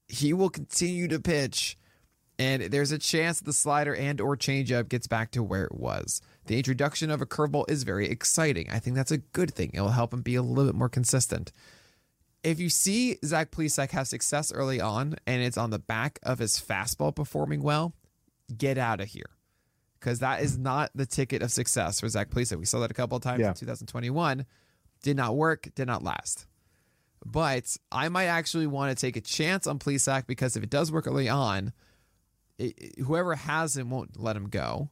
He will continue to pitch, and there's a chance that the slider and or changeup gets back to where it was. The introduction of a curveball is very exciting. I think that's a good thing. It will help him be a little bit more consistent. If you see Zach Plesac have success early on and it's on the back of his fastball performing well, get out of here. Because that is not the ticket of success for Zach Plesac. We saw that a couple of times Yeah. in 2021. Did not work, did not last. But I might actually want to take a chance on Plesac because if it does work early on, it, it- whoever has him won't let him go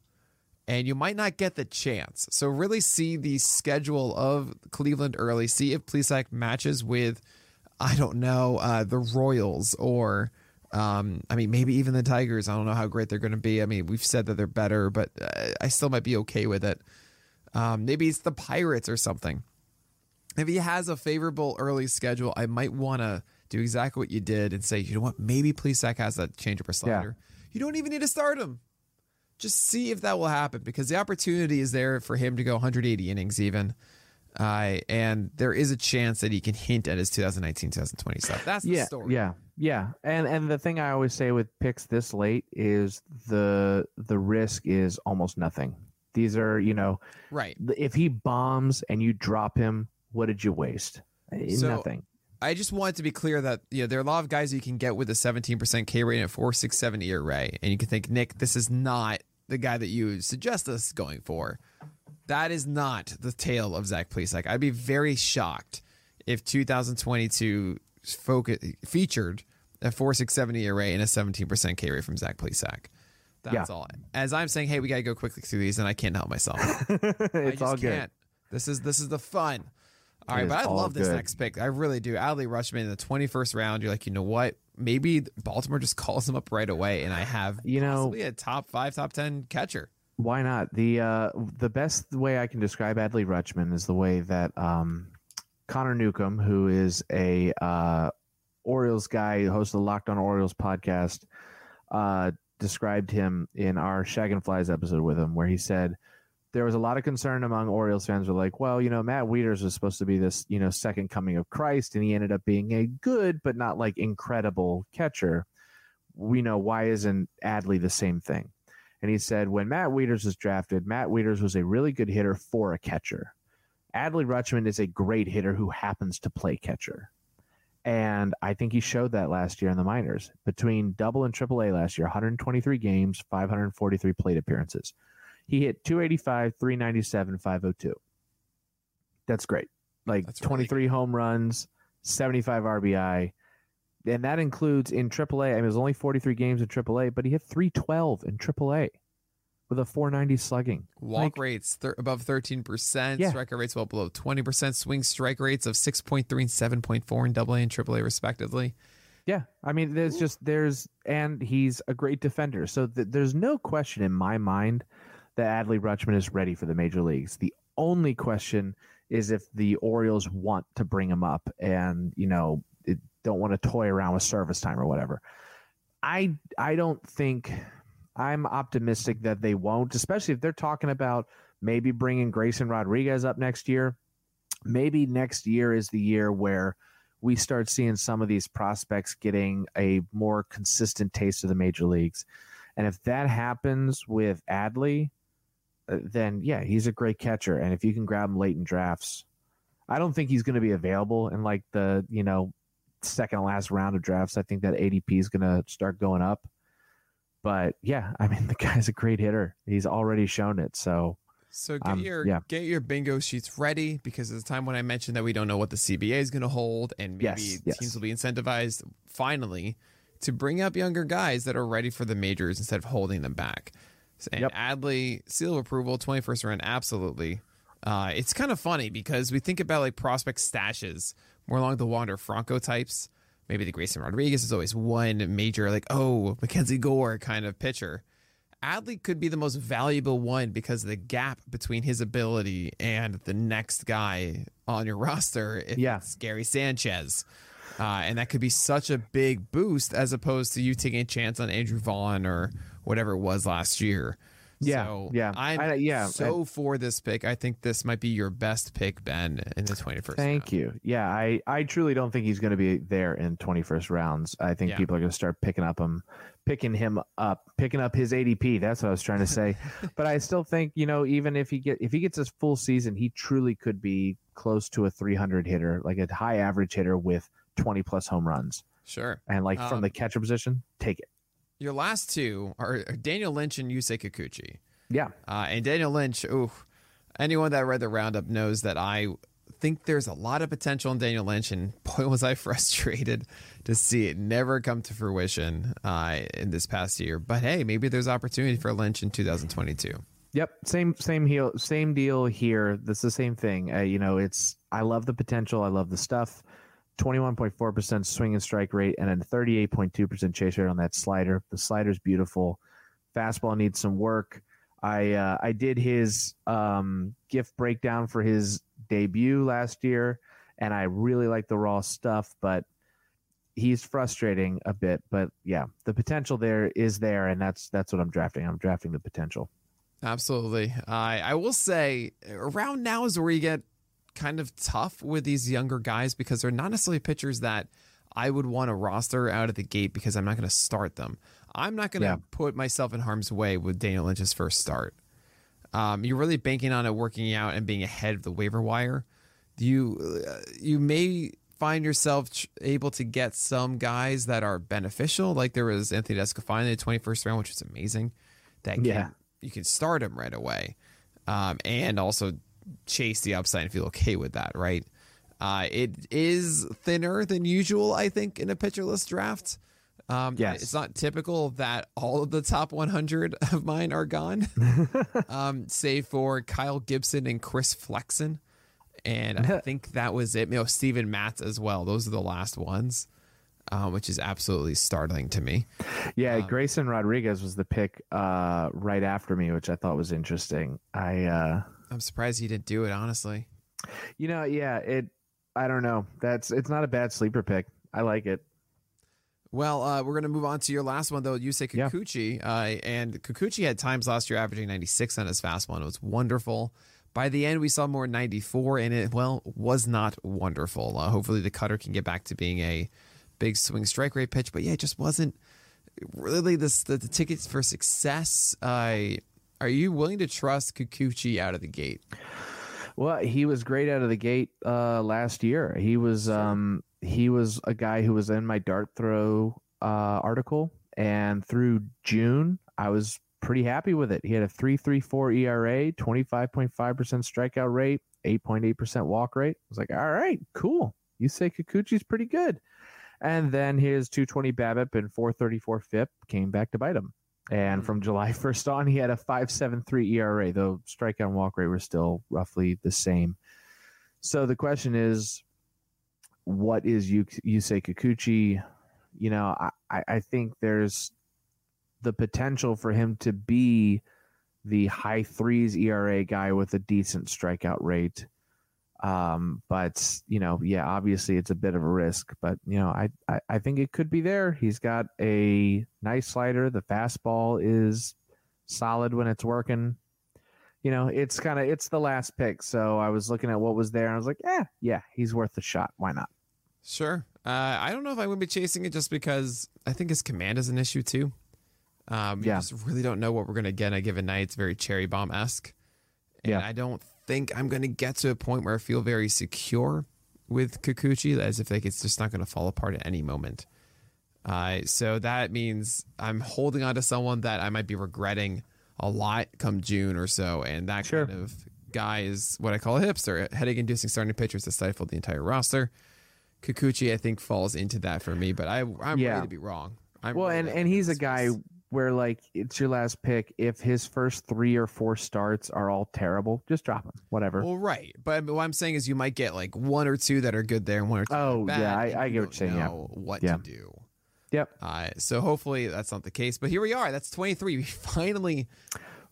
and you might not get the chance. So really see the schedule of Cleveland early. See if Plesac matches with, I don't know, uh, the Royals or, um, I mean, maybe even the Tigers. I don't know how great they're going to be. I mean, we've said that they're better, but I still might be okay with it. Um, maybe it's the Pirates or something. If he has a favorable early schedule, I might want to do exactly what you did and say, you know what, maybe Plesac has that change or slider. You don't even need to start him just see if that will happen because the opportunity is there for him to go 180 innings even. Uh, and there is a chance that he can hint at his 2019 2020 stuff. That's the yeah, story. yeah, yeah. And and the thing I always say with picks this late is the the risk is almost nothing. These are you know Right. if he bombs and you drop him, what did you waste? Eh, So- Nothing. I just wanted to be clear that you know there are a lot of guys you can get with a 17% K rate and a 467 ERA, and you can think, Nick, this is not the guy that you suggest us going for. That is not the tale of Zach Plesac. I'd be very shocked if 2022 focus, featured a 467 ERA and a 17% K rate from Zach Plesac. That's Yeah. all. As I'm saying, hey, we got to go quickly through these, and I can't help myself. I it's just all good. can't. This is this is the fun. All It right, but I love this good. next pick. I really do. Adley Rutschman in the 21st round. You're like, you know what? Maybe Baltimore just calls him up right away, and I have You know- possibly a top five, top ten catcher. Why not? The uh, the best way I can describe Adley Rutschman is the way that um, Connor Newcomb, who is a uh, Orioles guy, host of the Locked On Orioles podcast, uh, described him in our Shagging Flies episode with him, where he said there was a lot of concern among Orioles fans. Were like, well, you know, Matt Wieters was supposed to be this, you know, second coming of Christ, and he ended up being a good but not like incredible catcher. We know why isn't Adley the same thing? And he said when Matt Wieters was drafted, Matt Wieters was a really good hitter for a catcher. Adley Rutschman is a great hitter who happens to play catcher. And I think he showed that last year in the minors. Between double and triple A last year, 123 games, 543 plate appearances. He hit 285, 397, 502. That's great. Like That's really 23 home runs, 75 RBI. And that includes in AAA. I mean, it was only 43 games in AAA, but he hit 312 in AAA with a 490 slugging. Walk Like- rates thir- above 13%, Yeah. strike rates well below 20%, swing strike rates of 6.3 and 7.4 in AA and AAA, respectively. Yeah, I mean, there's just there's and he's a great defender. So th- there's no question in my mind that Adley Rutschman is ready for the major leagues. The only question is if the Orioles want to bring him up and you know it, don't want to toy around with service time or whatever. I I don't think I'm optimistic that they won't, especially if they're talking about maybe bringing Grayson Rodriguez up next year. Maybe next year is the year where we start seeing some of these prospects getting a more consistent taste of the major leagues. And if that happens with Adley, uh, then yeah, he's a great catcher. And if you can grab him late in drafts, I don't think he's going to be available in like the you know second to last round of drafts. I think that ADP is going to start going up. But yeah, I mean the guy's a great hitter. He's already shown it. So So get Um, your yeah. get your bingo sheets ready because it's time when I mentioned that we don't know what the CBA is going to hold, and maybe Yes, yes. teams will be incentivized finally to bring up younger guys that are ready for the majors instead of holding them back. And Yep. Adley seal of approval, twenty first round, absolutely. Uh, it's kind of funny because we think about like prospect stashes more along the Wander Franco types. Maybe the Grayson Rodriguez is always one major, like oh Mackenzie Gore kind of pitcher. Adley could be the most valuable one because the gap between his ability and the next guy on your roster. If Yeah. Gary Sanchez. Uh, and that could be such a big boost as opposed to you taking a chance on Andrew Vaughn or whatever it was last year. Yeah, so yeah. I'm I- yeah, so for this pick. I think this might be your best pick, Ben, in the 21st. Thank round. you. Yeah, I, I truly don't think he's going to be there in 21st rounds. I think Yeah. people are going to start picking up him, picking him up, picking up his ADP. That's what I was trying to say. but I still think you know even if he get if he gets his full season, he truly could be close to a 300 hitter, like a high average hitter with 20 plus home runs. Sure. And like Um, from the catcher position, take it. Your last two are Daniel Lynch and Yusei Kikuchi. Yeah, Uh, and Daniel Lynch, ooh, anyone that read the roundup knows that I think there's a lot of potential in Daniel Lynch, and boy, was I frustrated to see it never come to fruition uh, in this past year. But hey, maybe there's opportunity for Lynch in 2022. Yep, same same heel, same deal here. This is the same thing. Uh, you know, it's I love the potential. I love the stuff. Twenty one point four percent swing and strike rate, and two percent chase rate on that slider. The slider's beautiful. Fastball needs some work. I uh, I did his um, gift breakdown for his debut last year, and I really like the raw stuff, but he's frustrating a bit. But yeah, the potential there is there, and that's that's what I'm drafting. I'm drafting the potential. Absolutely. I I will say around now is where you get kind of tough with these younger guys because they're not necessarily pitchers that I would want to roster out of the gate because I'm not going to start them. I'm not going to Yeah. put myself in harm's way with Daniel Lynch's first start. Um, you're really banking on it working out and being ahead of the waiver wire. You uh, you may find yourself able to get some guys that are beneficial, like there was Anthony DeSclafani in the 21st round, which is amazing. That can, Yeah. you can start him right away, um, and also chase the upside and feel okay with that, right? Uh, it is thinner than usual, I think, in a pitcherless draft. Um, Yes. It's not typical that all of the top 100 of mine are gone, um, save for Kyle Gibson and Chris Flexen. And I think that was it. You know, Steven Matz as well. Those are the last ones, uh, which is absolutely startling to me. Yeah, Grayson Rodriguez was the pick uh, right after me, which I thought was interesting. I, uh, I'm surprised he didn't do it, honestly. you know, yeah, it. I don't know. That's it's not a bad sleeper pick. I like it. Well, uh, we're going to move on to your last one, though. Yusei Kikuchi. Uh, and Kikuchi had times last year averaging 96 on his fastball, and it was wonderful. By the end, we saw more 94, and it, well, was not wonderful. Uh, hopefully, the cutter can get back to being a big swing strike rate pitch. But yeah, it just wasn't really this, the, the tickets for success. Uh, are you willing to trust Kikuchi out of the gate? Well, he was great out of the gate uh, last year. He was um, he was a guy who was in my dart throw uh, article, and through June, I was pretty happy with it. He had a three three four ERA, twenty five point five percent strikeout rate, eight point eight percent walk rate. I was like, all right, cool. Yusei Kikuchi's pretty good, and then his two twenty BABIP and four thirty four FIP came back to bite him. And mm-hmm. from July 1st on, he had a 5.73 ERA, though strikeout and walk rate were still roughly the same. So the question is, what is you Yusei Kikuchi? You know, I, I I think there's the potential for him to be the high threes ERA guy with a decent strikeout rate. Um, but you know, yeah, obviously it's a bit of a risk, but you know, I, I, I think it could be there. He's got a nice slider. The fastball is solid when it's working. You know, it's kind of it's the last pick. So I was looking at what was there and I was like, yeah, yeah, he's worth the shot. Why not? Sure. Uh, I don't know if I would be chasing it just because I think his command is an issue too. Um, Yeah. just really don't know what we're going to get on a given night. It's very cherry bomb esque. And Yeah. I don't think I'm going to get to a point where I feel very secure with Kikuchi, as if like it's just not going to fall apart at any moment. Uh, so that means I'm holding on to someone that I might be regretting a lot come June or so. And that Sure. kind of guy is what I call a hipster, headache inducing starting pitchers to stifle the entire roster. Kikuchi, I think, falls into that for me, but I, I'm Yeah. ready to be wrong. I'm Well, and and he's a guy. Where like it's your last pick. If his first three or four starts are all terrible, just drop him. Whatever. Well, right, but what I'm saying is you might get like one or two that are good there and one or two. Oh, bad, yeah, I- I get what you're saying, yeah. What Yeah. to do? Yep. Uh, so hopefully that's not the case. But here we are. That's 23. We finally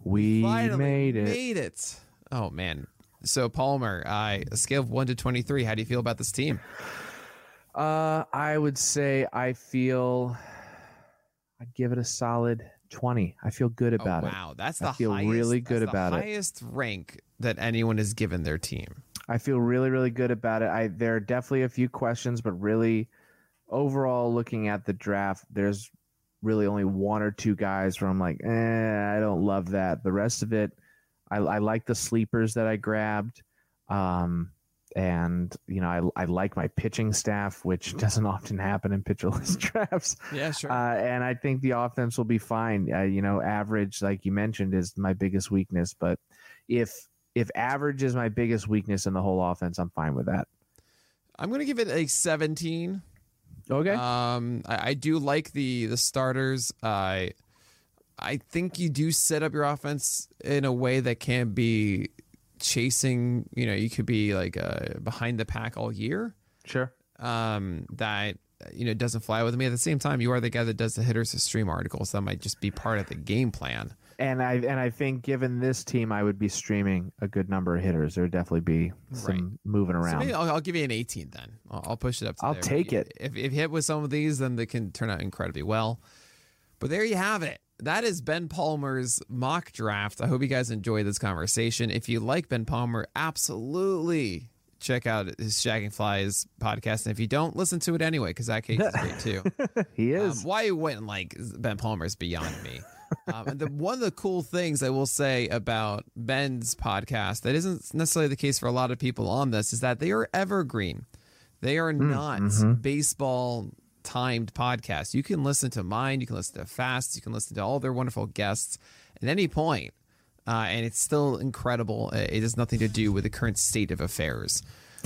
We finally made it. Made it. Oh man. So Palmer, uh, a scale of one to 23. How do you feel about this team? Uh, I would say I feel. I'd give it a solid twenty. I feel good about oh, it. wow, that's I the feel highest, really good about it. highest rank that anyone has given their team. I feel really, really good about it. I there are definitely a few questions, but really, overall, looking at the draft, there's really only one or two guys where I'm like, eh, I don't love that. The rest of it, I, I like the sleepers that I grabbed, um, and you know, I I like my pitching staff, which doesn't often happen in pitcherless drafts. Yeah, sure. Uh, and I think the offense will be fine. Uh, you know, average, like you mentioned, is my biggest weakness. But if if average is my biggest weakness in the whole offense, I'm fine with that. I'm gonna give it a 17. Okay. Um, I, I do like the the starters. I I think you do set up your offense in a way that can be chasing. You know, you could be like uh, behind the pack all year. sure. Um, that you know doesn't fly with me. At the same time, you are the guy that does the hitters to stream articles. That might just be part of the game plan. And I and I think given this team, I would be streaming a good number of hitters. There would definitely be some Right. moving So around. maybe I'll, I'll give you an 18 then. I'll, I'll push it up. to I'll there. take it. If, if hit with some of these, then they can turn out incredibly well. But there you have it. That is Ben Palmer's mock draft. I hope you guys enjoy this conversation. If you like Ben Palmer, absolutely check out his Shagging Flies podcast. And if you don't, listen to it anyway, because that case is great too. he Um, is. why you wouldn't like Ben Palmer is beyond me. um, and the, one of the cool things I will say about Ben's podcast that isn't necessarily the case for a lot of people on this is that they are evergreen. They are not baseball timed podcasts. You can listen to mine, you can listen to Fast, you can listen to all their wonderful guests at any point, uh, and it's still incredible. Uh, It has nothing to do with the current state of affairs.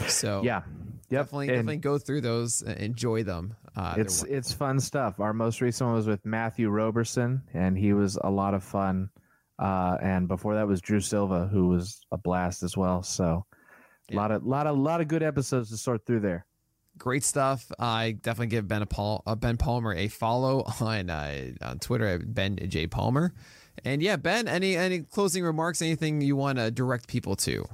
So yeah. Yep. definitely, And definitely go through those, enjoy them. Uh, it's it's fun stuff. Our most recent one was with Matthew Roberson, and he was a lot of fun. Uh, and before that was Drew Silva, who was a blast as well. So, a lot of lot of lot of good episodes to sort through there. Great stuff. I definitely give Ben Paul, uh, Ben Palmer a follow on uh, on Twitter at Ben J Palmer. And yeah, Ben, any any closing remarks? Anything you want to direct people to?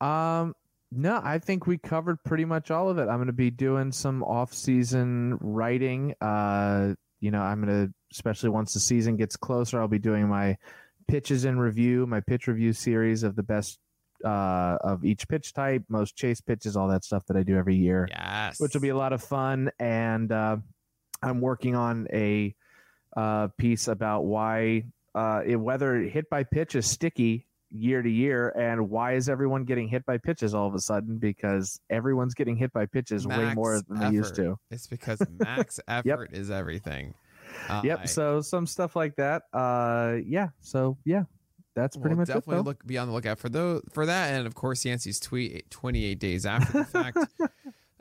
Um, no, I think we covered pretty much all of it. I'm going to be doing some off-season writing. Uh, you know, I'm going to, especially once the season gets closer, I'll be doing my pitches in review, my pitch review series of the best uh, of each pitch type, most chase pitches, all that stuff that I do every year, Yes, which will be a lot of fun. And uh, I'm working on a uh, piece about why uh, it, whether hit by pitch is sticky year to year, and why is everyone getting hit by pitches all of a sudden? Because everyone's getting hit by pitches way more than they used to. It's because max effort is everything. Uh, Yep. So some stuff like that. Uh, yeah. So yeah, that's pretty we'll much it. definitely Though. look be on the lookout for those for that, and of course Yancey's tweet 28 days after the fact.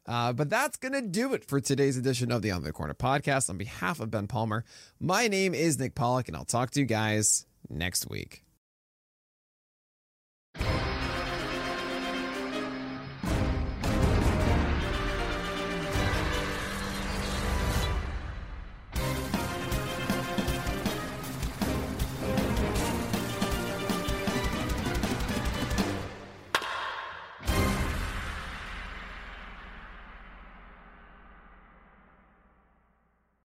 Uh, but that's going to do it for today's edition of the On the Corner podcast. On behalf of Ben Palmer, my name is Nick Pollack, and I'll talk to you guys next week.